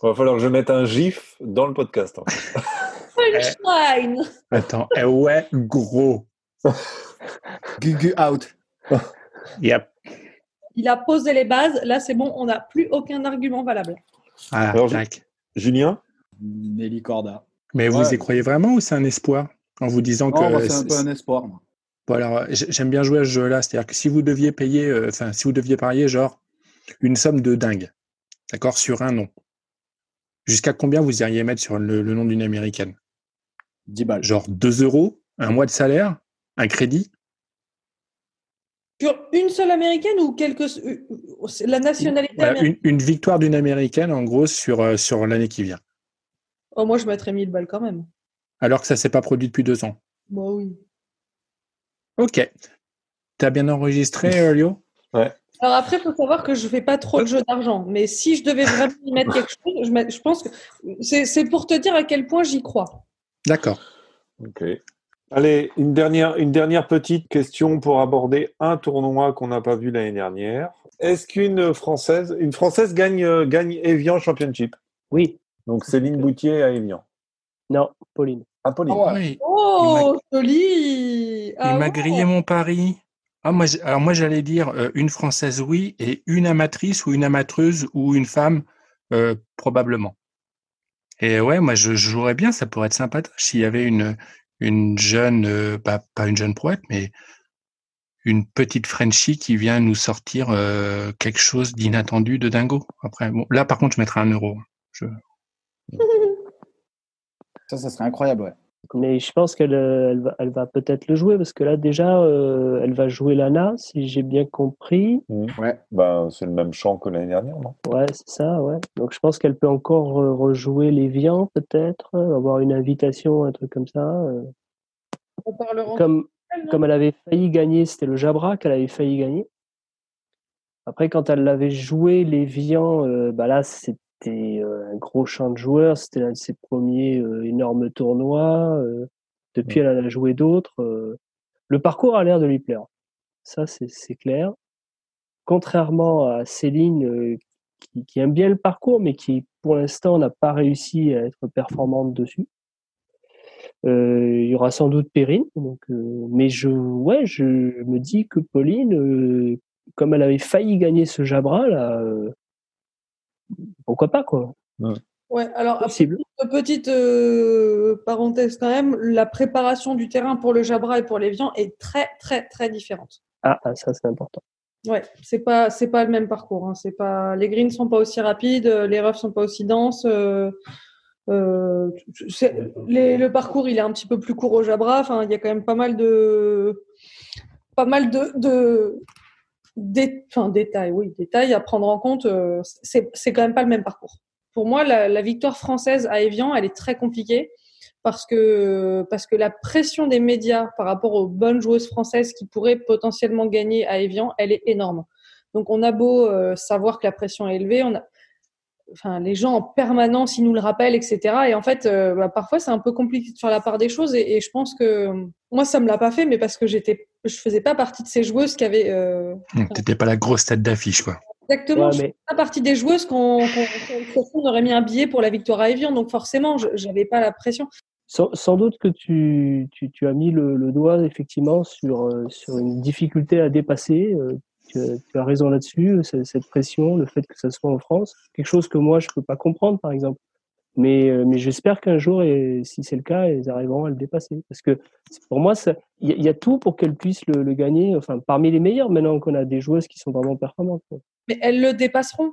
Il va falloir que je mette un gif dans le podcast. hein. punchline attends, eh ouais, gros. Gugu out. Yep. Il a posé les bases. Là, c'est bon, on n'a plus aucun argument valable. Ah, Alors. Julien? Nelly Corda. Mais vous y croyez vraiment ou c'est un espoir en vous disant Non, que c'est un peu un espoir. moi. Bon, alors, j'aime bien jouer à ce jeu-là. C'est-à-dire que si vous deviez payer, euh, enfin, si vous deviez parier, genre, une somme de dingue, d'accord, sur un nom, jusqu'à combien vous iriez mettre sur le, le nom d'une américaine? 10 balles. Genre 2 euros, un mois de salaire, un crédit? Sur une seule américaine ou quelques. euh, euh, La nationalité Voilà, américaine? une, une victoire d'une américaine, en gros, sur, euh, sur l'année qui vient. Oh, Moi, je mettrais 1000 balles quand même. Alors que ça s'est pas produit depuis deux ans. Bah oui. Ok. T'as bien enregistré, euh, Lio? Alors après, il faut savoir que je fais pas trop de jeux d'argent. Mais si je devais vraiment y mettre quelque chose, je, mets- je pense que c'est c'est pour te dire à quel point j'y crois. D'accord. Ok. Allez, une dernière, une dernière petite question pour aborder un tournoi qu'on n'a pas vu l'année dernière. Est-ce qu'une Française, une Française gagne, euh, gagne Evian Championship? Oui. Donc Céline Boutier à Evian. Non, Pauline. Ah, Pauline. Oui. Oh, joli Ah Il m'a ouais. grillé mon pari. Ah, moi, alors moi, j'allais dire euh, une française, oui, et une amatrice ou une amatreuse ou une femme, euh, probablement. Et ouais, moi, je, je jouerais bien, ça pourrait être sympatoche s'il y avait une, une jeune, euh, pas, pas une jeune poète, mais une petite Frenchie qui vient nous sortir euh, quelque chose d'inattendu, de dingo. Après, bon, là, par contre, je mettrais un euro. Je... Ça, ça serait incroyable, ouais. Mais je pense qu'elle euh, elle va, elle va peut-être le jouer parce que là, déjà, euh, elle va jouer Lana, si j'ai bien compris. Ouais. Ben, c'est le même chant que l'année dernière, non? Ouais, c'est ça, ouais. Donc je pense qu'elle peut encore euh, rejouer les Vians, peut-être, euh, avoir une invitation, un truc comme ça. euh. On parlera Comme, non comme elle avait failli gagner, c'était le Jabra qu'elle avait failli gagner. Après, quand elle l'avait joué, les Vians, euh, bah là, c'était euh, un gros champ de joueurs. C'était l'un de ses premiers euh, énormes tournois. euh. depuis, elle en a joué d'autres. euh. Le parcours a l'air de lui plaire. Ça, c'est c'est clair. Contrairement à Céline, euh, qui, qui aime bien le parcours, mais qui, pour l'instant, n'a pas réussi à être performante dessus. Euh, il y aura sans doute Perrine, donc, euh, mais je, ouais, je me dis que Pauline, euh, comme elle avait failli gagner ce Jabra là, euh, pourquoi pas quoi Ouais, alors Possible. Petite euh, parenthèse quand même, la préparation du terrain pour le Jabra et pour les Vians est très très très différente. Ah, ah, ça c'est important. Ouais, c'est pas c'est pas le même parcours. Hein. C'est pas les greens sont pas aussi rapides, euh, les roughs sont pas aussi denses. euh, euh, les- le parcours il est un petit peu plus court au Jabra. Enfin, il y a quand même pas mal de pas mal de, de dé- enfin, détails, oui, détails à prendre en compte. euh, c'est c'est quand même pas le même parcours. Pour moi, la, la victoire française à Evian, elle est très compliquée parce que parce que la pression des médias par rapport aux bonnes joueuses françaises qui pourraient potentiellement gagner à Evian, elle est énorme. Donc on a beau euh, savoir que la pression est élevée, on a enfin les gens en permanence ils nous le rappellent etc et en fait euh, bah, parfois c'est un peu compliqué de faire la part des choses et, et je pense que moi ça me l'a pas fait mais parce que j'étais je faisais pas partie de ces joueuses qui avaient euh, T'étais pas la grosse tête d'affiche, quoi. exactement Ouais, je mais- faisais pas partie des joueuses qu'on qu'on qu'on aurait mis un billet pour la victoire à Evian donc forcément je- j'avais pas la pression Sans, sans doute que tu, tu, tu as mis le, le doigt effectivement sur, euh, sur une difficulté à dépasser. euh, tu, as, tu as raison là-dessus, cette pression, le fait que ça soit en France, quelque chose que moi je peux pas comprendre par exemple. Mais, euh, mais j'espère qu'un jour, et si c'est le cas, elles arriveront à le dépasser. Parce que pour moi, il y, a- il y a tout pour qu'elles puissent le, le gagner. Enfin, parmi les meilleures, maintenant qu'on a des joueuses qui sont vraiment performantes. quoi. mais elles le dépasseront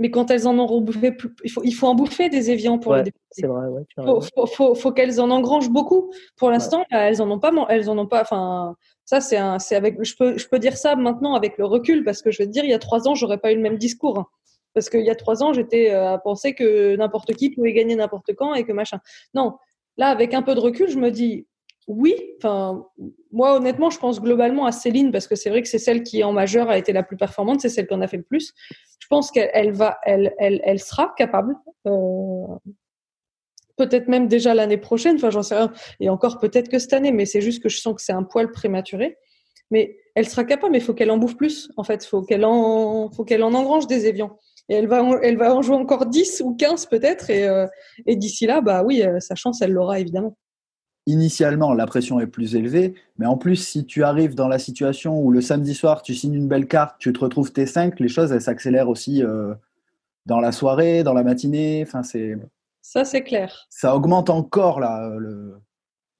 mais quand elles en auront bouffé plus, il faut il faut en bouffer des Evian pour Ouais, le dépasser C'est vrai, ouais, tu as faut, raison. faut, faut, faut qu'elles en engrangent beaucoup. Pour l'instant, elles en ont pas. Elles en ont pas. Enfin, ça c'est avec. Je peux, dire ça maintenant avec le recul parce que je vais te dire, il y a trois ans, j'aurais pas eu le même discours. hein. Parce qu'il y a trois ans, j'étais euh, à penser que n'importe qui pouvait gagner n'importe quand et que machin. Non, là, avec un peu de recul, je me dis oui. Enfin, moi, honnêtement, je pense globalement à Céline parce que c'est vrai que c'est celle qui en majeur a été la plus performante, c'est celle qui en a fait le plus. Je pense qu'elle elle va, elle, elle, elle sera capable. Euh, peut-être même déjà l'année prochaine, enfin j'en sais rien, et encore peut-être que cette année, mais c'est juste que je sens que c'est un poil prématuré. Mais elle sera capable, mais il faut qu'elle en bouffe plus, en fait, faut qu'elle en, en engrange des évians. Et elle va, en, elle va en jouer encore 10 ou 15 peut-être, et, euh, et d'ici là, bah oui, euh, sa chance, elle l'aura évidemment. Initialement, la pression est plus élevée, mais en plus, si tu arrives dans la situation où le samedi soir, tu signes une belle carte, tu te retrouves T5, les choses, elles s'accélèrent aussi euh, dans la soirée, dans la matinée. Enfin, c'est ça, c'est clair. Ça augmente encore là. Le...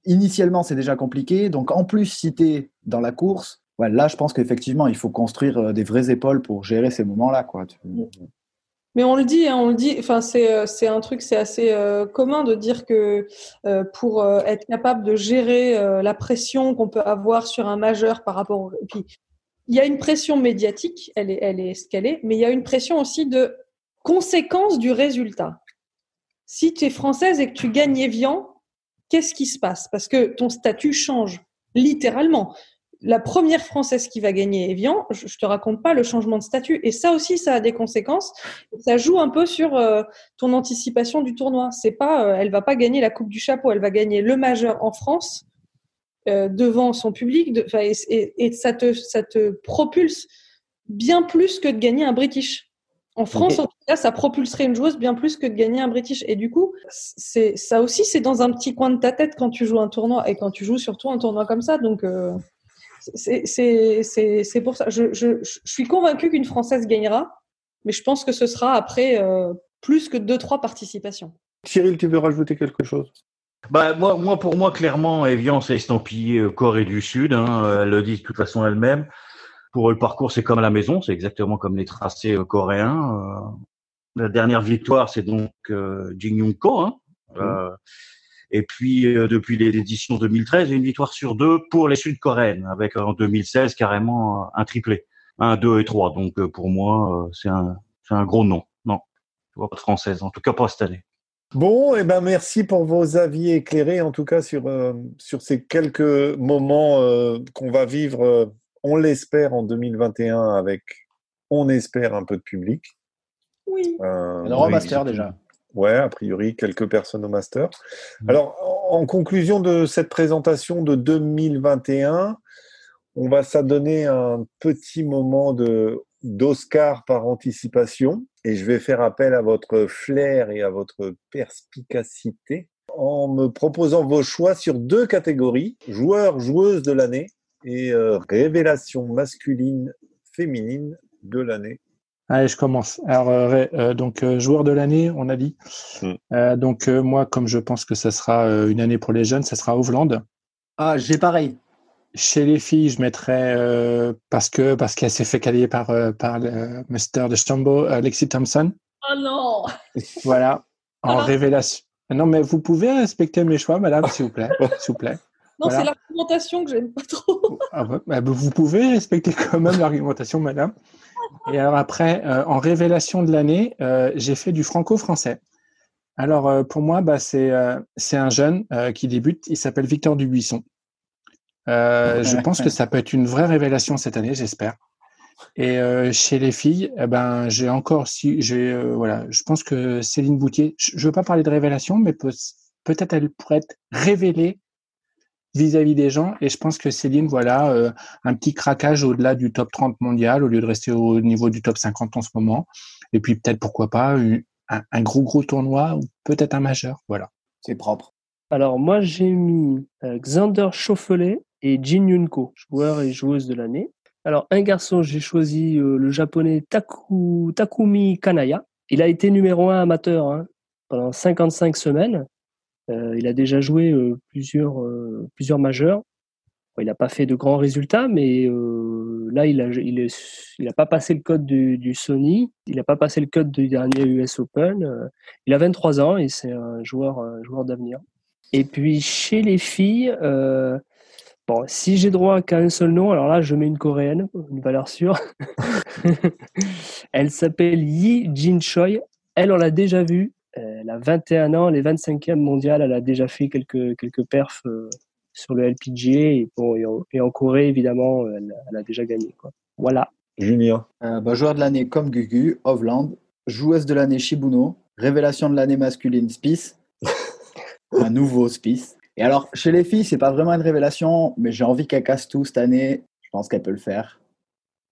Initialement, c'est déjà compliqué. Donc, en plus, si tu es dans la course, ouais, là, je pense qu'effectivement, il faut construire euh, des vraies épaules pour gérer ces moments-là. Quoi. Mais on le dit, hein, on le dit. Enfin, c'est euh, un truc, c'est assez euh, commun de dire que pour être capable de gérer la pression qu'on peut avoir sur un majeur par rapport. Au... Et puis, il y a une pression médiatique, elle est, elle est ce qu'elle est, mais il y a une pression aussi de conséquence du résultat si tu es française et que tu gagnes Evian, qu'est-ce qui se passe? Parce que ton statut change, littéralement. La première française qui va gagner Evian, je, te raconte pas le changement de statut. Et ça aussi, ça a des conséquences. Ça joue un peu sur euh, ton anticipation du tournoi. C'est pas, euh, elle va pas gagner la coupe du chapeau, elle va gagner le majeur en France euh, devant son public. De, et, et ça te, ça te propulse bien plus que de gagner un British. En France, en tout cas, ça propulserait une joueuse bien plus que de gagner un British. Et du coup, c'est ça aussi, c'est dans un petit coin de ta tête quand tu joues un tournoi et quand tu joues surtout un tournoi comme ça. Donc, euh, c'est pour ça. Je, je, je suis convaincue qu'une Française gagnera, mais je pense que ce sera après euh, plus que deux, trois participations. Cyril, tu veux rajouter quelque chose? Bah, moi, moi, pour moi, clairement, Evian, c'est estampillé euh, Corée du Sud. Hein, elle le dit de toute façon elle-même. Pour le parcours, c'est comme à la maison, c'est exactement comme les tracés euh, coréens. Euh. la dernière victoire, c'est donc euh, Jin Young Ko. Hein. Mmh. et puis, depuis l'édition 2013, une victoire sur deux pour les Sud-Coréennes, avec en 2016 carrément un triplé. Un, deux et trois. Donc, pour moi, c'est un, un gros nom. Non, je vois pas de française, en tout cas pas cette année. Bon, et eh ben merci pour vos avis éclairés, en tout cas sur, sur ces quelques moments qu'on va vivre on l'espère en 2021 avec, on espère, un peu de public. Oui. Euh, on aura master déjà. Ouais, a priori, quelques personnes au master. Mm. Alors, en conclusion de cette présentation de 2021, on va s'adonner un petit moment de d'Oscar par anticipation et je vais faire appel à votre flair et à votre perspicacité en me proposant vos choix sur deux catégories, joueurs, joueuses de l'année et euh, révélation masculine, féminine de l'année. Allez, je commence. Alors, euh, euh, donc, joueur de l'année, on a dit. Hmm. donc, moi, comme je pense que ça sera une année pour les jeunes, ça sera Hovland. Ah, j'ai pareil. Chez les filles, je mettrais parce que parce qu'elle s'est fait qualifier par par le Master de Stambo, Alexis Thompson. Oh non. Voilà, en ah. révélation. Non, mais vous pouvez respecter mes choix, madame, s'il vous plaît, s'il vous plaît. Non, c'est l'argumentation que j'aime pas trop. Ah bah, bah, vous pouvez respecter quand même l'argumentation, madame. Et alors après, euh, en révélation de l'année, euh, j'ai fait du franco-français. Alors euh, pour moi, bah, c'est un jeune qui débute. Il s'appelle Victor Dubuisson. je pense que ça peut être une vraie révélation cette année, j'espère. Et chez les filles, eh ben j'ai encore si j'ai voilà, je pense que Céline Boutier. Je, ne veux pas parler de révélation, mais peut, peut-être elle pourrait être révélée vis-à-vis des gens. Et je pense que Céline, voilà, euh, un petit craquage au-delà du top 30 mondial au lieu de rester au niveau du top 50 en ce moment. Et puis peut-être, pourquoi pas, un, gros, gros tournoi ou peut-être un majeur. Voilà. C'est propre. Alors moi, j'ai mis euh, Xander Chauffelet et Jin Yunko, joueur et joueuse de l'année. Alors un garçon, j'ai choisi euh, le japonais Taku, Takumi Kanaya. Il a été numéro un amateur hein, pendant 55 semaines. Euh, il a déjà joué euh, plusieurs, euh, plusieurs majeurs. il n'a pas fait de grands résultats, mais là, il n'a il il a pas passé le code du, Sony, il n'a pas passé le code du dernier US Open. il a 23 ans et c'est un joueur, un joueur d'avenir. Et puis chez les filles, bon, si j'ai droit qu'à un seul nom, alors là, je mets une coréenne, une valeur sûre. Elle s'appelle Yi Jin Choi. Elle, on l'a déjà vue elle a 21 ans, les 25e mondial, elle a déjà fait quelques, quelques perfs euh, sur le LPGA et, bon, et, en, Corée, évidemment, elle, a déjà gagné. Quoi. Voilà. Julien. Euh, bah, joueur de l'année comme Gugu, Hovland. Joueuse de l'année Shibuno. Révélation de l'année masculine Spice. un nouveau hospice. Et alors, chez les filles, c'est pas vraiment une révélation, mais j'ai envie qu'elle casse tout cette année. Je pense qu'elle peut le faire.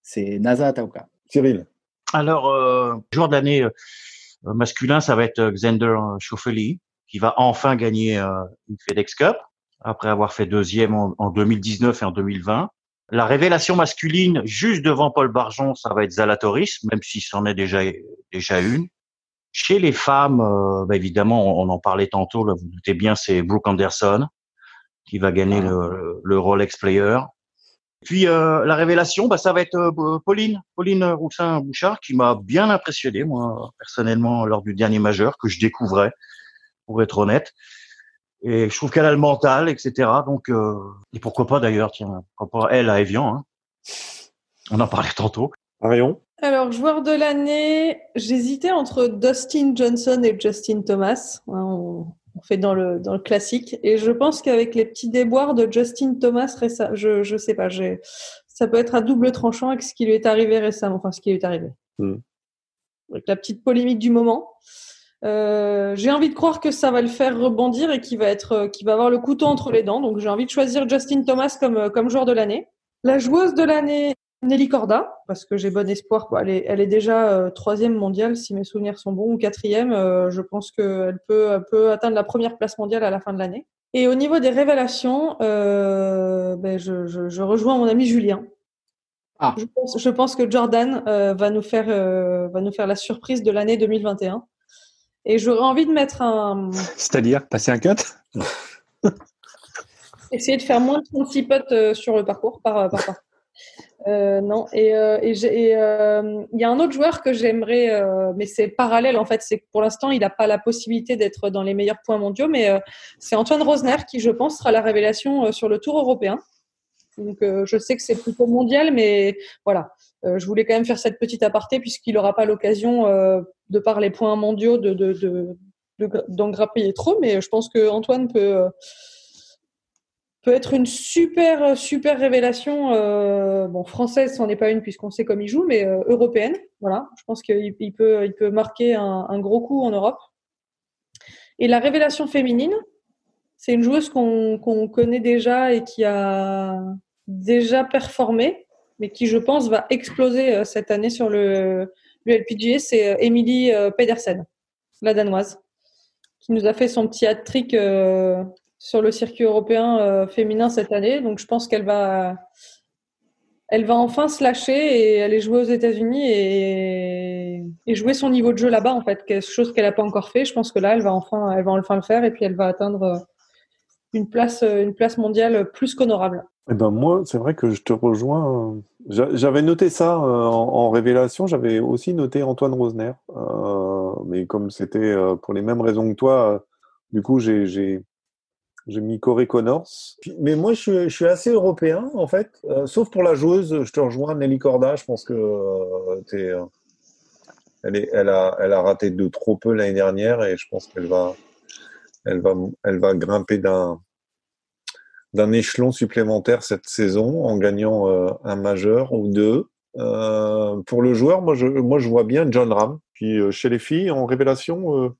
C'est Nasa Atauka. Cyril. Alors, euh, joueur de l'année euh, masculin, ça va être Xander Schauffele, qui va enfin gagner euh, une FedEx Cup après avoir fait deuxième en, en 2019 et en 2020. La révélation masculine, juste devant Paul Barjon, ça va être Zalatoris, même si c'en est déjà déjà une. Chez les femmes, euh, bah, évidemment, on, en parlait tantôt, là, vous doutez bien, c'est Brooke Anderson qui va gagner le, le Rolex Player. Puis euh, la révélation, bah, ça va être euh, Pauline, Pauline Roussin-Bouchard, qui m'a bien impressionné, moi, personnellement, lors du dernier majeur, que je découvrais, pour être honnête. Et je trouve qu'elle a le mental, etc. Donc, euh, et pourquoi pas d'ailleurs, tiens, pourquoi pas elle à Evian. Hein. On en parlait tantôt. Marion? Alors, joueur de l'année, j'hésitais entre Dustin Johnson et Justin Thomas. On, on fait dans le, dans le classique. Et je pense qu'avec les petits déboires de Justin Thomas, je, je sais pas, ça peut être à double tranchant avec ce qui lui est arrivé récemment, enfin ce qui lui est arrivé. Hmm. Avec la petite polémique du moment. Euh, j'ai envie de croire que ça va le faire rebondir et qu'il va être, qu'il va avoir le couteau entre les dents. Donc j'ai envie de choisir Justin Thomas comme, comme joueur de l'année. La joueuse de l'année, Nelly Corda, parce que j'ai bon espoir. Elle, est, elle est déjà euh, troisième mondiale, si mes souvenirs sont bons, ou quatrième. Euh, je pense qu'elle peut, elle peut atteindre la première place mondiale à la fin de l'année. Et au niveau des révélations, euh, ben je, je, je, rejoins mon ami Julien. Ah. Je, pense, je pense que Jordan va, nous faire, va nous faire la surprise de l'année 2021. Et j'aurais envie de mettre un. C'est-à-dire passer un cut? Essayer de faire moins de 36 potes sur le parcours par, par, par. Euh, non, et il euh, euh, y a un autre joueur que j'aimerais, mais c'est parallèle en fait. C'est que pour l'instant, il n'a pas la possibilité d'être dans les meilleurs points mondiaux, mais c'est Antoine Rosner qui, je pense, sera la révélation sur le Tour européen. Donc, je sais que c'est plutôt mondial, mais voilà. je voulais quand même faire cette petite aparté puisqu'il n'aura pas l'occasion, de par les points mondiaux, de d'en de, trop. Mais je pense que Antoine peut peut être une super super révélation euh, bon française c'en est pas une puisqu'on sait comme il joue mais euh, européenne. Voilà. Je pense qu'il il peut il peut marquer un, gros coup en Europe. Et la révélation féminine c'est une joueuse qu'on qu'on connaît déjà et qui a déjà performé mais qui je pense va exploser euh, cette année sur le, le LPGA c'est euh, Emily euh, Pedersen la danoise qui nous a fait son petit hat-trick euh, sur le circuit européen euh, féminin cette année. Donc, je pense qu'elle va, elle va enfin se lâcher et aller jouer aux États-Unis et, jouer son niveau de jeu là-bas, en fait, quelque chose qu'elle n'a pas encore fait. Je pense que là, elle va enfin, elle va enfin le faire et puis elle va atteindre euh, une place, euh, une place mondiale plus qu'honorable. Eh ben moi, c'est vrai que je te rejoins. J'avais noté ça en, révélation. J'avais aussi noté Antoine Rosner, mais comme c'était pour les mêmes raisons que toi, du coup, j'ai j'ai mis Corey Connors. Mais moi, je suis, assez européen, en fait. Euh, sauf pour la joueuse, je te rejoins, Nelly Corda. Je pense que euh, euh, elle, est, elle, a, elle a raté de trop peu l'année dernière et je pense qu'elle va, elle va, elle va grimper d'un échelon supplémentaire cette saison en gagnant euh, un majeur ou deux. Pour le joueur, moi je, moi je vois bien John Ram. Puis chez les filles, en révélation,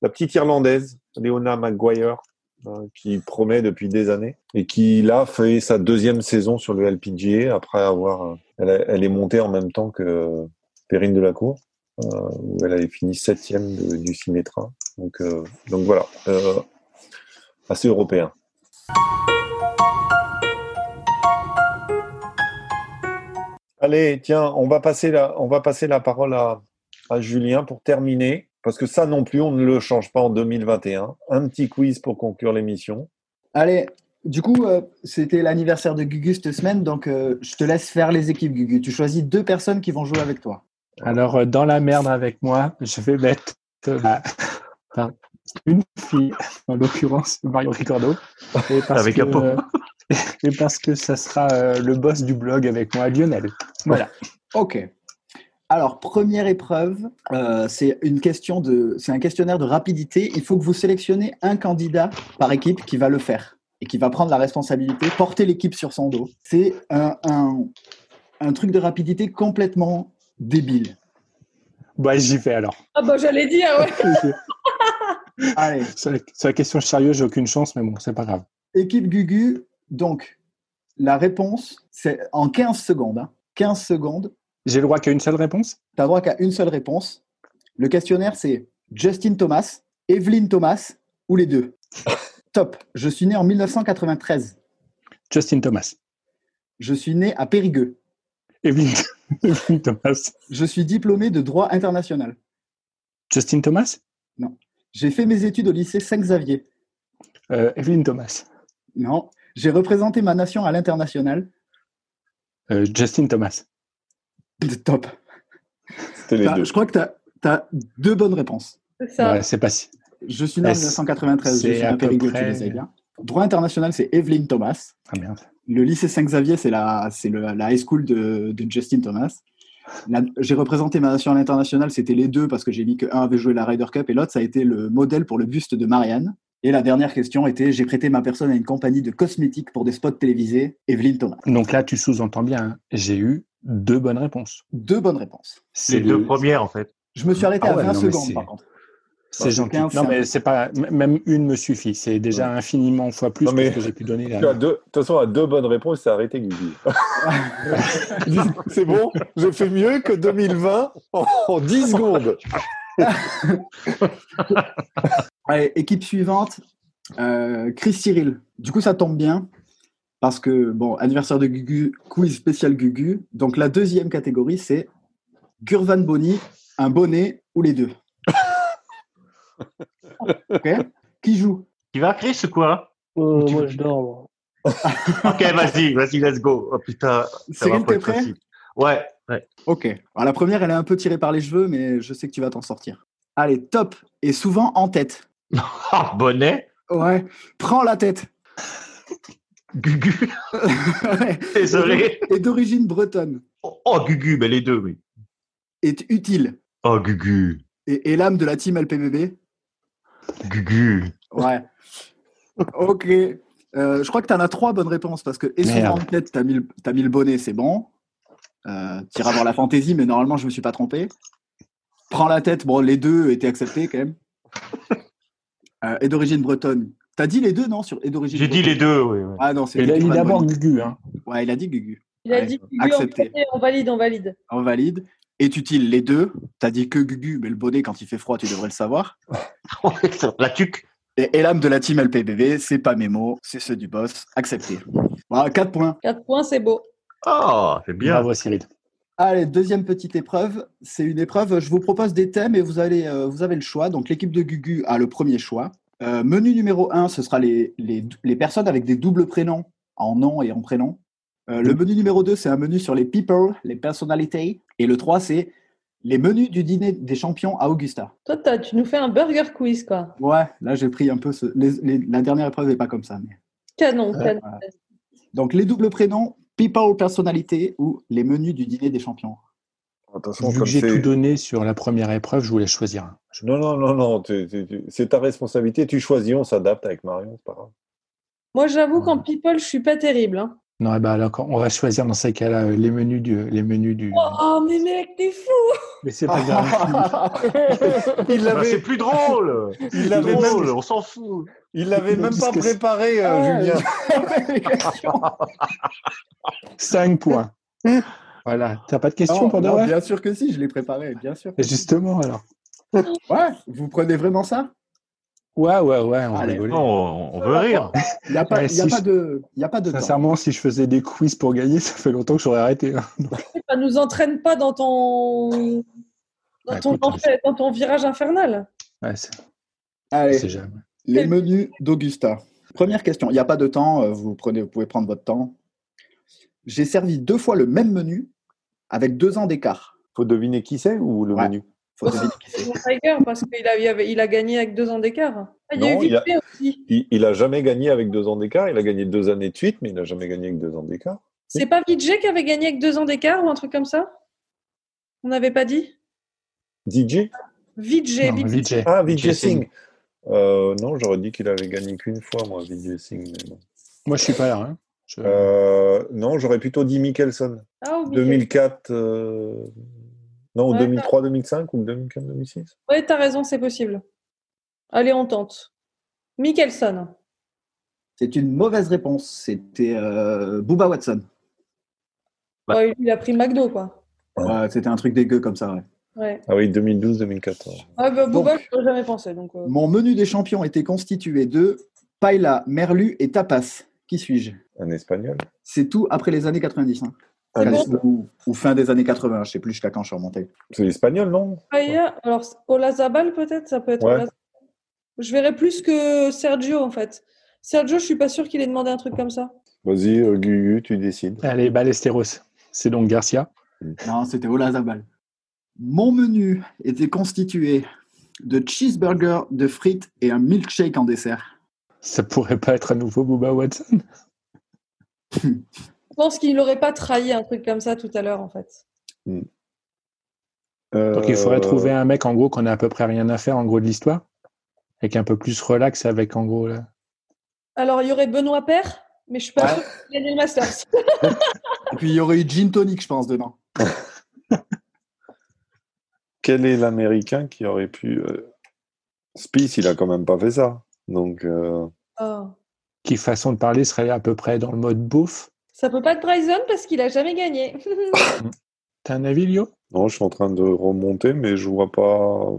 la petite Irlandaise, Leona McGuire, Hein, qui promet depuis des années et qui là fait sa deuxième saison sur le LPGA après avoir euh, elle, est montée en même temps que Perrine Delacour euh, où elle avait fini septième du Symetra donc euh, donc voilà euh, assez européen. Allez tiens on va passer la on va passer la parole à, à Julien pour terminer parce que ça non plus, on ne le change pas en 2021. Un petit quiz pour conclure l'émission. Allez, du coup, euh, c'était l'anniversaire de Gugu cette semaine, donc euh, je te laisse faire les équipes, Gugu. Tu choisis deux personnes qui vont jouer avec toi. Alors, euh, dans la merde avec moi, je vais mettre une fille, en l'occurrence Mario Ricordo. Et parce avec que, un et parce que ça sera le boss du blog avec moi, Lionel. Voilà. ok. Alors, première épreuve, euh, c'est une question de, c'est un questionnaire de rapidité. Il faut que vous sélectionnez un candidat par équipe qui va le faire et qui va prendre la responsabilité, porter l'équipe sur son dos. C'est un, un, un, truc de rapidité complètement débile. Bah, j'y vais alors. Ah bah j'allais dire, ouais. Allez. Sur la, question sérieuse, j'ai aucune chance, mais bon, c'est pas grave. Équipe Gugu, donc, la réponse, c'est en 15 secondes. 15 hein. secondes. J'ai le droit qu'à une seule réponse? Tu as le droit qu'à une seule réponse. Le questionnaire, c'est Justin Thomas, Evelyn Thomas ou les deux Top. Je suis né en 1993. Justin Thomas. Je suis né à Périgueux. Evelyn, Thomas. Je suis diplômé de droit international. Justin Thomas? Non. J'ai fait mes études au lycée Saint-Xavier. Euh, Evelyn Thomas. Non. J'ai représenté ma nation à l'international. Euh, Justin Thomas. Top. Je crois que tu as, deux bonnes réponses. C'est ça. Ouais, c'est pas si. Je suis né en 1993, je suis un Périgueux, tu le sais bien. Droit international, c'est Evelyn Thomas. Ah merde. Le lycée Saint-Xavier, c'est la, la high school de, de Justin Thomas. J'ai représenté ma nation à l'international, c'était les deux parce que j'ai dit qu'un avait joué la Ryder Cup et l'autre, ça a été le modèle pour le buste de Marianne. Et la dernière question était j'ai prêté ma personne à une compagnie de cosmétiques pour des spots télévisés, Evelyn Thomas. Donc là, tu sous-entends bien, hein. j'ai eu deux bonnes réponses. Deux bonnes réponses. C'est les deux premières en fait. Je me suis arrêté ah à 20 secondes par contre. C'est gentil. Non, mais c'est pas. Même une me suffit. C'est déjà infiniment fois plus que ce que j'ai pu donner. De toute façon, à deux bonnes réponses, c'est arrêté, Guigui. c'est bon J'ai fait mieux que 2020 en, 10 secondes. Allez, équipe suivante. Euh, Chris Cyril. Du coup, ça tombe bien. Parce que, bon, anniversaire de Gugu, quiz spécial Gugu. Donc, la deuxième catégorie, c'est Gurvan Boni, un bonnet ou les deux? ok Qui joue? Qui va, Chris, ou quoi? Euh, Moi, je dors. ok, vas-y, vas-y, let's go. Oh putain, ça Cyril, t'es prêt? Ouais, ouais. Ok. Alors, la première, elle est un peu tirée par les cheveux, mais je sais que tu vas t'en sortir. Allez, top. Et souvent en tête. Ah, bonnet Ouais. Prends la tête. Gugu. Désolé. Et d'origine bretonne. Oh, Gugu, mais les deux, oui. Est utile. Oh, Gugu. Et, l'âme de la team LPBB Gugu. Ouais. ok. Euh, je crois que tu en as trois bonnes réponses parce que, et souvent en tête, tu as, mis le bonnet, c'est bon. Euh, tu iras voir la fantaisie, mais normalement, je me suis pas trompé. Prends la tête, bon, les deux étaient acceptés quand même. Euh, et d'origine bretonne. T'as dit les deux, non sur, d'origine J'ai dit les deux, oui. Ah non, c'est. Il a dit d'abord Gugu. Hein. Ouais, il a dit Gugu. Il a dit Gugu, accepté. on valide, on valide. On valide. Est utile les deux. T'as dit que Gugu, mais le bonnet, quand il fait froid, tu devrais le savoir. la tuque. Et, l'âme de la team LPBV, c'est pas mes mots, c'est ceux du boss. Accepté. Voilà, 4 points. 4 points, c'est beau. Oh, c'est bien. Bravo, Cyril. Allez, deuxième petite épreuve. C'est une épreuve, je vous propose des thèmes et vous, allez, euh, vous avez le choix. Donc l'équipe de Gugu a le premier choix. Euh, menu numéro 1, ce sera les, les, les, personnes avec des doubles prénoms en nom et en prénom. Euh, le menu numéro 2, c'est un menu sur les people, les personnalités. Et le 3, c'est les menus du dîner des champions à Augusta. Toi, tu nous fais un burger quiz, quoi. Ouais, là, j'ai pris un peu. Ce... la dernière épreuve n'est pas comme ça. Mais... Canon, canon. Donc, les doubles prénoms, people, personnalité ou les menus du dîner des champions? Attention, Vu que j'ai tout donné sur la première épreuve, je voulais choisir un. Non, non, non, non, c'est ta responsabilité. Tu choisis, on s'adapte avec Marion, c'est pas grave. Moi, j'avoue qu'en people, je suis pas terrible. Hein. Non, eh ben, alors, on va choisir dans ces cas-là les menus du. Les menus du... Oh, mais mec, t'es fou Mais c'est pas grave. Il l'avait... c'est plus drôle Il l'avait même... On s'en fout Il l'avait même pas préparé, euh, Julien. 5 points. Voilà. T'as pas de questions pour non, Bien sûr que si, je l'ai préparé, bien sûr. justement, alors. Ouais, vous prenez vraiment ça? Ouais, ouais, ouais, on Allez, on, veut rire. Il n'y a, pas, y a, pas de, y a pas de Sincèrement, si je faisais des quiz pour gagner, ça fait longtemps que j'aurais arrêté. Hein. Ça nous entraîne pas dans ton, dans, ton, dans ton virage infernal. Ouais, Allez, les menus d'Augusta. Première question, il n'y a pas de temps, euh, vous, prenez, vous pouvez prendre votre temps. J'ai servi deux fois le même menu avec deux ans d'écart. Faut deviner qui c'est ou le menu? Faut. Tiger parce qu'il a, il a gagné avec deux ans d'écart. Ah, il, il, a, aussi. Il, a jamais gagné avec deux ans d'écart. Il a gagné deux années de suite, mais il n'a jamais gagné avec deux ans d'écart. C'est pas Vijay qui avait gagné avec deux ans d'écart ou un truc comme ça? On n'avait pas dit? DJ Vijay. Ah, Vijay Singh. Euh, non, j'aurais dit qu'il avait gagné qu'une fois, moi, Vijay Singh. Moi, je suis pas là. Hein. Euh, non, j'aurais plutôt dit Mickelson. 2004. Ah, euh, non, 2003-2005 ou 2004-2006 Oui, tu as raison, c'est possible. Allez, on tente. Mickelson. C'est une mauvaise réponse. C'était euh, Booba Watson. Ouais, il a pris McDo, quoi. Ouais, C'était un truc dégueu comme ça. ouais. Ouais. Ah oui, 2012-2014. Ah, bah, Donc- Booba, je n'aurais jamais pensé. Donc, euh, Mon menu des champions était constitué de paella, merlu et tapas. Qui suis-je? Un espagnol. C'est tout après les années 90. hein. Ou, ou fin des années 80, je sais plus jusqu'à quand je suis remonté. C'est espagnol, non? Paella, alors Olazabal peut-être, ça peut être Ouais. Je verrais plus que Sergio en fait. Sergio, je suis pas sûr qu'il ait demandé un truc comme ça. Vas-y, euh, Gugu, tu décides. Allez, Ballesteros. C'est donc Garcia. Non, c'était Olazabal. Mon menu était constitué de cheeseburger, de frites et un milkshake en dessert. Ça pourrait pas être à nouveau Booba Watson? Je pense qu'il n'aurait pas trahi un truc comme ça tout à l'heure en fait. Donc il faudrait Euh, trouver un mec en gros qu'on a à peu près rien à faire en gros de l'histoire. Avec un peu plus relax avec en gros là. Alors il y aurait Benoît Père, mais je suis pas sûre qu'il le Masters. Et puis il y aurait eu gin tonic, je pense, dedans. Quel est l'américain qui aurait pu. euh, Spieth, il a quand même pas fait ça. Donc, euh, Ah. Qui façon de parler serait à peu près dans le mode bouffe. Ça peut pas être Bryson parce qu'il a jamais gagné. T'as un avis, Lio? Non, je suis en train de remonter, mais je vois pas.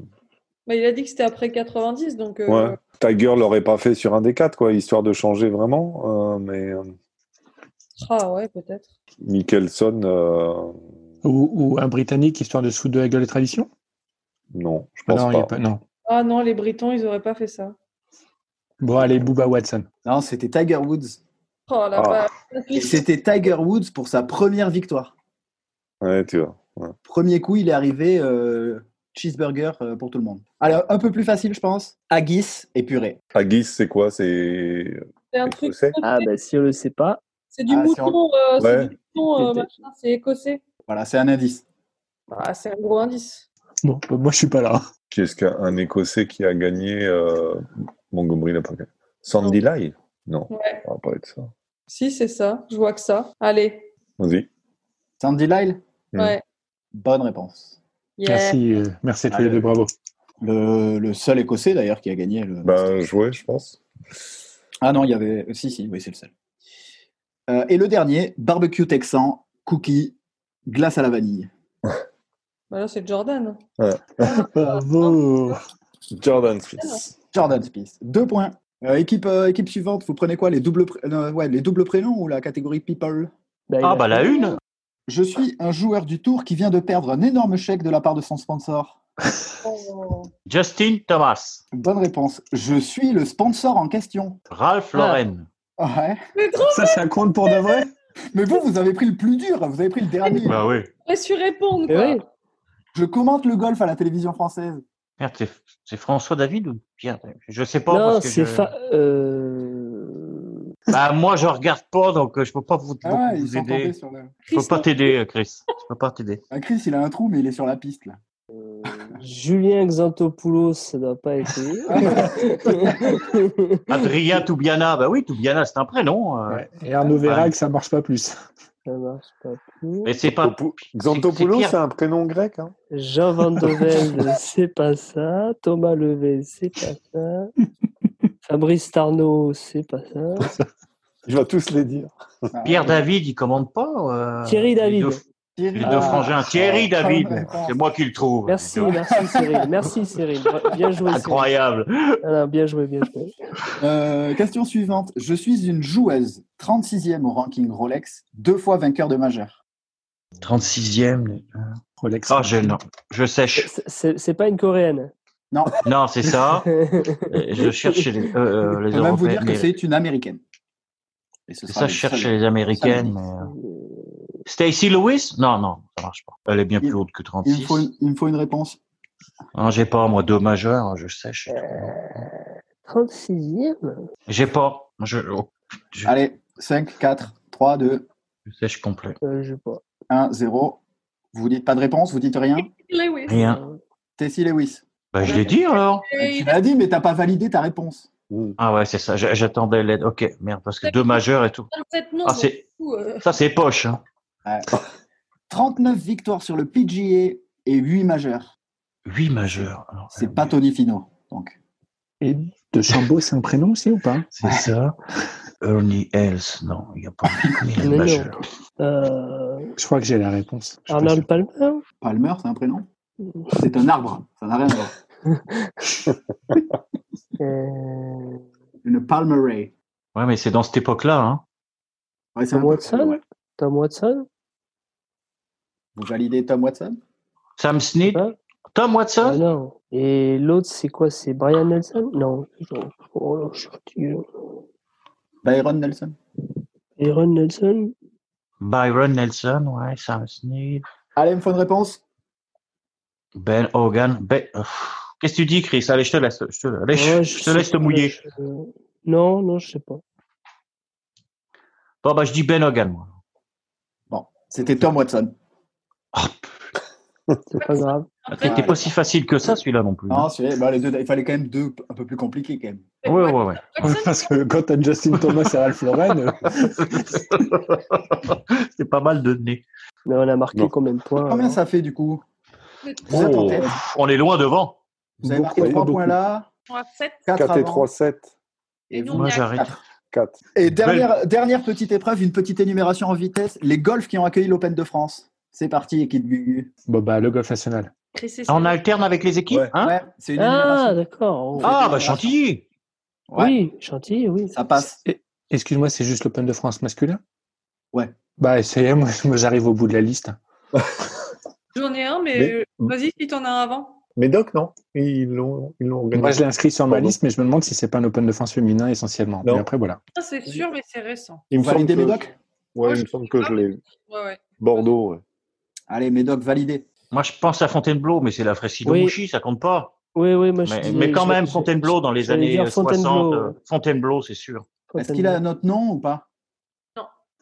Bah, il a dit que c'était après 90, donc euh, Ouais. Tiger l'aurait pas fait sur un des quatre, quoi, histoire de changer vraiment. euh, mais euh, ah ouais peut-être. Mickelson, euh, ou, ou un Britannique histoire de se foutre de la gueule des traditions? Non, je Ah pense non, il y a pas. pas- non. Ah non, les Britons, ils auraient pas fait ça. Bon, allez, Booba Watson. Non, c'était Tiger Woods. Oh la Ah. Et c'était Tiger Woods pour sa première victoire. Ouais, tu vois. Premier coup, il est arrivé euh, cheeseburger euh, pour tout le monde. Alors, un peu plus facile, je pense. Haggis et purée. Haggis, c'est quoi? C'est un truc. Ah, bah, si on le sait pas. C'est du Ah, c'est mouton, euh, c'est Ouais. du mouton, euh, c'est écossais. Voilà, c'est un indice. Ah, c'est un gros indice. Bon, bah, moi je suis pas là. Qui est-ce qu'un Écossais qui a gagné euh, Montgomery n'a pas gagné Sandy Lyle Non, Ouais. ça va pas être ça. Si, c'est ça. Je vois que ça. Allez. Vas-y. Sandy Lyle Hmm. Ouais. Bonne réponse. Yeah. Merci, euh, merci à tous les deux, bravo. Le, le seul Écossais, d'ailleurs, qui a gagné le. Ben, jouer, je pense. Ah non, il y avait. Si, si, oui, c'est le seul. Euh, et le dernier, barbecue texan, cookie, glace à la vanille. Bah là, c'est Jordan. Bravo. Jordan Smith. Jordan Spieth. Deux points. Euh, équipe, euh, équipe suivante, vous prenez quoi les doubles, euh, ouais, les doubles prénoms ou la catégorie people? Bah, Ah bah la une Je suis un joueur du tour qui vient de perdre un énorme chèque de la part de son sponsor. Oh. Justin Thomas, Bonne réponse. Je suis le sponsor en question. Ralph Ah. Lauren. Ouais. Mais trop, Ça, ça compte pour de vrai? Mais vous, vous avez pris le plus dur, vous avez pris le dernier. Bah oui. je su répondre, Eh quoi. oui. Je commente le golf à la télévision française. Merde, c'est- François David ou Pierre David? Je sais pas. Non, parce que c'est je- fa... euh... Bah, moi, je regarde pas, donc euh, je peux pas vous, Ah, vous aider. sur le. Je peux pas t'aider, euh, Chris. Je peux pas t'aider. Ah, Chris, il a un trou, mais il est sur la piste là. Julien Xantopoulos, ça doit pas être. Adrien Toubiana, bah oui, Toubiana, c'est un prénom. Ouais. Et Arnaud Vérac, ça marche pas plus. Ça marche pas plus. Mais c'est pas. Xantopoulos, c'est un prénom grec. Hein Jean Van c'est pas ça. Thomas Levet, c'est pas ça. Fabrice Tarnot, c'est pas ça. Je vais tous les dire. Ah, Pierre ouais. David, il commande pas. euh, Thierry David. Les deux Ah. frangins. Thierry Ah, David. réponse. C'est moi qui le trouve. Merci, merci Cyril. Merci Cyril. Bien joué. Cyril. Incroyable. Voilà, bien joué, bien joué. Euh, question suivante. Je suis une joueuse 36e au ranking Rolex, deux fois vainqueur de majeur. 36e. Rolex. Ah, je, non. Je sèche. C'est- pas une coréenne. Non, c'est ça. Je cherche les, euh, euh, les Je peux même vous dire que c'est une américaine. Et ce ça, je cherche les américaines. mais, euh, Stacy Lewis? Non, non, ça marche pas. Elle est bien plus haute que Il 36. me, faut une, il me faut une réponse. Non, j'ai pas, moi, deux majeurs, je sèche. 36e J'ai pas. Je, oh, je, Allez, 5, 4, 3, 2, je sèche complet. euh, Je sais pas. 1, 0. Vous dites pas de réponse, vous dites rien Lewis. Rien. Tessie Lewis. Bah, je l'ai dit alors. Et Tu il l'as dit, mais t'as pas validé ta réponse. Ah ouais, c'est ça. J'attendais l'aide. Ok, merde, parce que deux majeurs et tout. a 27 noms. Ah, c'est, euh, ça, c'est poche. Hein. Ouais. 39 victoires sur le PGA et 8 majeurs. Huit majeurs. Alors, C'est euh, pas Tony Fino. Donc. Et de Chambaud, c'est un prénom aussi ou pas? C'est ça. Ernie Els, non, il n'y a pas de majeur. Euh, Je crois que j'ai la réponse. Je Arnold. Palmer? Palmer, c'est un prénom? C'est un arbre, ça n'a rien à voir. euh, Une Palmeraie. Ouais, mais c'est dans cette époque-là. Hein. Ouais, c'est Tom peu- Watson? Ouais. Tom Watson? Vous validez Tom Watson? Sam Snead, Hein? Tom Ah Watson. non. Et l'autre, c'est quoi? C'est Brian Nelson? Non. Oh là, je suis fatigué. Byron Nelson Aaron Nelson? Byron Nelson, ouais, Sam Snead. Allez, il me faut une réponse. Ben Hogan. Ben... Qu'est-ce que tu dis, Chris? Allez, je te laisse. Je te, allez, je- Ouais, je te sais laisse te pas, mouiller. je- Non, non, je sais pas. Bon, bah, je dis Ben Hogan, moi. Bon, c'était Tom Watson. C'est pas grave. Après, C'était pas si facile que ça, celui-là non plus. Non, c'est- bah, les deux, il fallait quand même deux un peu plus compliqués quand même. Ouais, ouais, ouais. Ouais, Watson, Parce que quand t'as Justin Thomas et Ralph Lauren, euh, C'est pas mal de nez. Mais on a marqué Non. combien de points Combien alors ça fait du coup Vous êtes en Oh, tête on est loin devant. Vous avez Beaucoup, marqué ouais, 3 beaucoup. points là, on a 7. 4 4 et avant, 3, 7. et nous, Moi, j'arrête. quatre. 4. Et dernière, dernière petite épreuve, une petite énumération en vitesse. Les golfs qui ont accueilli l'Open de France. C'est parti, équipe Gugu. bon, bah, le golf national. Et On Céline. alterne avec les équipes, Ouais. hein ouais, c'est une Ah, d'accord. Ah, bah Chantilly. Ouais, Oui, Chantilly, oui. ça passe. Excuse-moi, c'est juste l'Open de France masculin? Ouais. Bah, essayez, moi, j'arrive au bout de la liste. J'en ai un, mais, Mais- euh, vas-y si t'en as un avant. Médoc, non Ils l'ont ils l'ont organisé. Moi, je l'ai inscrit sur ma Pardon. liste, mais je me demande si c'est pas un Open de France féminin essentiellement. Non. Mais après, voilà. Ça, c'est sûr, mais c'est récent. Il me Vous validez semble que- Médoc Ouais, Moi, il je- me semble que je l'ai. Ouais, ouais. Bordeaux, ouais. Allez, Médoc, validé. Moi, je pense à Fontainebleau, mais c'est la Fresque de Oui. Mouchy, ça compte pas. Oui, oui, moi je Mais, disais- mais quand je- même, Fontainebleau dans les années dire 60. Fontainebleau, euh, ouais. Fontainebleau, c'est sûr. Est-ce qu'il a notre nom ou pas?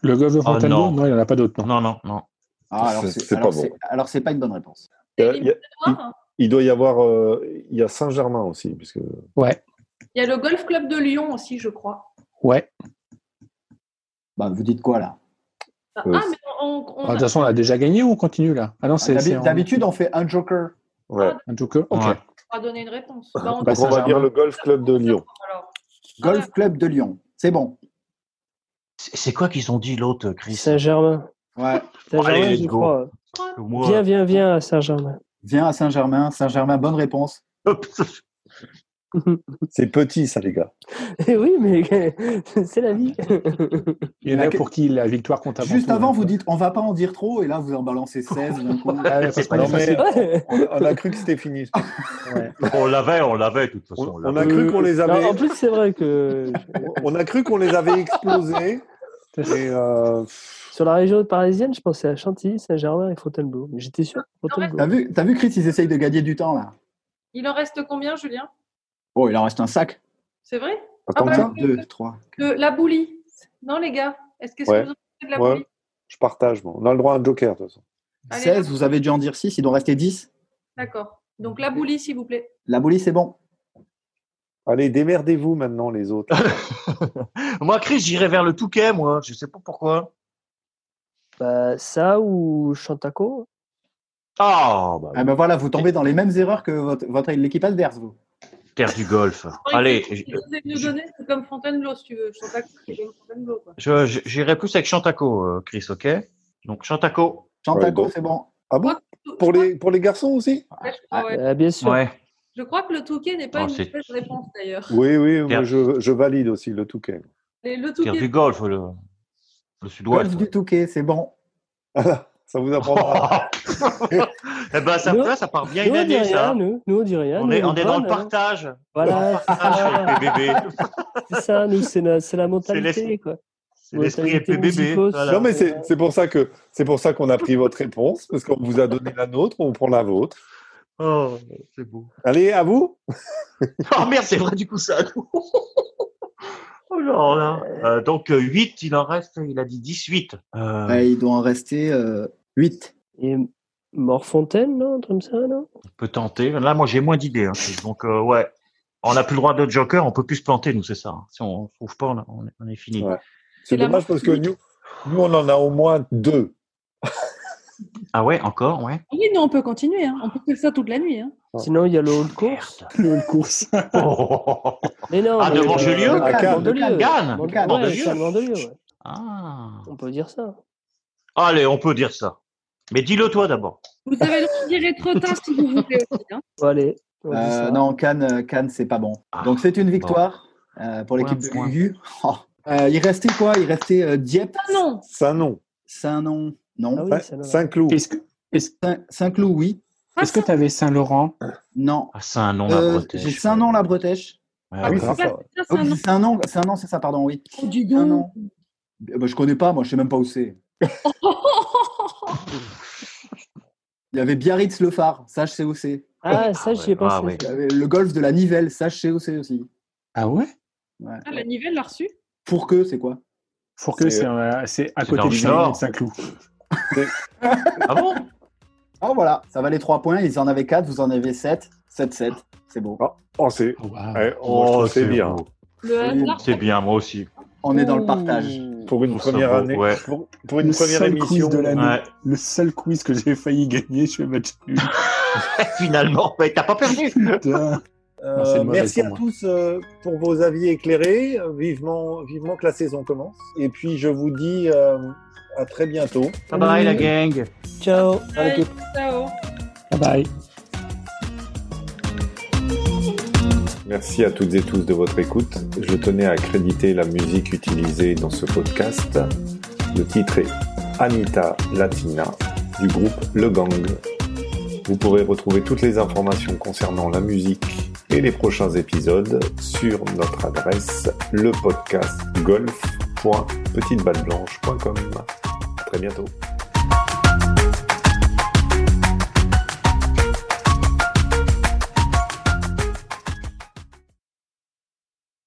Le golf de Oh, Fontainebleau non. non. il n'y en a pas d'autre, non. Non, non, non. Ah, alors C'est- pas bon. alors c'est pas une bonne réponse. Il y a- Noir, il doit y avoir. euh, il y a Saint-Germain aussi. Puisque... Ouais, Il y a le Golf Club de Lyon aussi, je crois. ouais. Bah, vous dites quoi là? Ah, Euh, mais on, on- Ah, De toute façon, on a déjà gagné ou on continue là? Ah non, c'est D'habi- c'est en- D'habitude, on fait un joker. Ouais. un joker. Ok. Ouais. va donner une réponse. Bah, on Bah, on va dire le Golf Club de Lyon. alors. Golf Club de Lyon. C'est bon. C'est quoi qu'ils ont dit l'autre, Chris? Saint-Germain. Ouais. Saint-Germain, go. crois. Viens, viens, viens à Saint-Germain. Viens à Saint-Germain. Saint-Germain, bonne réponse. C'est petit, ça, les gars. Eh oui, mais c'est la vie. Il y en a pour qui la victoire compte avant Juste tout, avant, hein. vous dites on va pas en dire trop, et là, vous en balancez 16 d'un coup. Ah, qu'on pas est mais-. On, on a cru que c'était fini. Ouais. on l'avait, on l'avait, de toute façon. On, a cru qu'on les Non, avait. en plus, c'est vrai que On a cru qu'on les avait explosés. Et euh, sur la région parisienne, je pensais à Chantilly, Saint-Germain et Fontainebleau. J'étais sûr. T'as vu, t'as vu, Chris, ils essayent de gagner du temps, là. Il en reste combien, Julien? Oh, il en reste un sac. C'est vrai? Pas comme bah, ça. 2, 3. que La boulie. Non, les gars Est-ce que, est-ce Ouais. que vous en avez de la Ouais. boulie? Je partage. moi. On a le droit à un joker, de toute façon. Allez, 16, vous avez dû en dire 6, il doit rester 10. D'accord. Donc la boulie, s'il vous plaît. La boulie, c'est bon. Allez, démerdez-vous maintenant, les autres. Moi, Chris, j'irais vers le Touquet, moi. Je sais pas pourquoi. Bah, ça ou Chantaco Ah, bah, Ah ben voilà, vous tombez dans les mêmes erreurs que votre, votre l'équipe adverse, vous. Terre du golf. Allez, Je nous donner, c'est comme Fontainebleau, si tu veux. Que c'est comme Fontainebleau, quoi. je- je- j'irais plus avec Chantaco, euh, Chris, ok? Donc, Chantaco. Chantaco, c'est bon. Ah bon? pour les, pour les garçons aussi? Ouais, crois, ouais. Euh, Bien sûr. Ouais. Je crois que le Touquet n'est pas Oh, une mauvaise réponse, d'ailleurs. Oui, oui, moi, je, je valide aussi le Touquet. Et le Terre Touquet, du golf, le, le sud-ouest. Golf du Touquet, c'est bon. Ça vous apprendra. eh ben, ça, Nous- ça part bien Nous, une on dit année, rien, ça. nous. Nous, on dit rien. On Nous, est, on est dans le hein. partage. Voilà, c'est Partage ça. chez PBB. C'est ça, nous, c'est la, c'est la mentalité, l'esprit. quoi. C'est l'esprit Mentalité PBB. musicos. Voilà. non, mais c'est c'est pour ça que c'est pour ça qu'on a pris votre réponse, parce qu'on vous a donné la nôtre, on prend la vôtre. Oh, c'est beau. Allez, à vous. Oh merde, c'est vrai du coup ça. oh là là. Euh, donc 8, il en reste, il a dit 18. Euh, Ouais, il doit en rester 8. Et Morfontaine, non comme ça, non? On peut tenter. Là, moi, j'ai moins d'idées. hein. Donc, euh, ouais. On n'a plus le droit de joker, on peut plus se planter, nous, c'est ça. hein. Si on ne trouve pas, on, on est, fini. Ouais. C'est dommage parce que nous, nous, on en a au moins deux. Ah ouais, encore, ouais. Oui, non, on peut continuer. Hein. On peut faire ça toute la nuit. Hein. Sinon, il y a le hall course. Le course. Oh. Mais non, Ah, mais- de Mandelieu À Cannes, Cannes. Mandelieu. Ah. On peut dire ça. Allez, on peut dire ça. Mais dis-le toi d'abord. Vous avez le droit de dire Étretat si vous voulez aussi. Hein. Allez. Euh, non, Cannes, euh, Cannes, c'est pas bon. Ah, Donc c'est une victoire euh, pour l'équipe de. Gugu. Oh. Euh, il restait quoi? Il restait euh, Dieppe, Ah non Saint-Nom. Saint-Nom, non. Ah oui, ça va. Saint-Cloud. Est-ce que est-ce Saint- Saint-Cloud, oui. Ah, est-ce que tu avais Saint-Laurent Non. Ah, c'est un nom la Euh, Bretèche. J'ai Saint-Nom, la Bretèche. Ah, oui, ouais. c'est ça. ça, Ah c'est un oui, nom. c'est Saint-Nom, Saint-Nom, c'est ça, pardon, oui. Oh, donc. Euh, bah, je connais pas, moi, je sais même pas où c'est. Il y avait Biarritz le phare, ça je sais où c'est. Ah, ça, j'y ai ouais. pensé. Ah, ouais. Il y avait le golfe de la Nivelle, ça je sais où c'est aussi. Ah ouais? Ouais. Ah, la Nivelle l'a reçu Pour que, c'est quoi? Pour que C'est- euh, à côté Saint- Nord. Saint-Cloud. Ah bon? Ah voilà, ça valait 3 points, ils en avaient 4, vous en avez 7. 7-7, c'est beau. Oh, c'est. Oh, wow. ouais, moi, je Oh, bien. C'est bien, moi aussi. On est dans le partage. Pour une première beau, année. ouais. Pour, pour une Le première seul émission. quiz de l'année. Ouais. Le seul quiz que j'ai failli gagner, je vais mettre nul. Finalement, mais t'as pas perdu. Putain. Euh, Non, merci à moi. tous euh, pour vos avis éclairés. Vivement, vivement que la saison commence. Et puis je vous dis euh, à très bientôt. Bye bye la gang. Ciao. Bye. Ciao. Bye bye. Merci à toutes et tous de votre écoute. Je tenais à créditer la musique utilisée dans ce podcast. Le titre est Anita Latina du groupe Le Gang. Vous pourrez retrouver toutes les informations concernant la musique et les prochains épisodes sur notre adresse lepodcastgolf.petiteballeblanche.com. À très bientôt.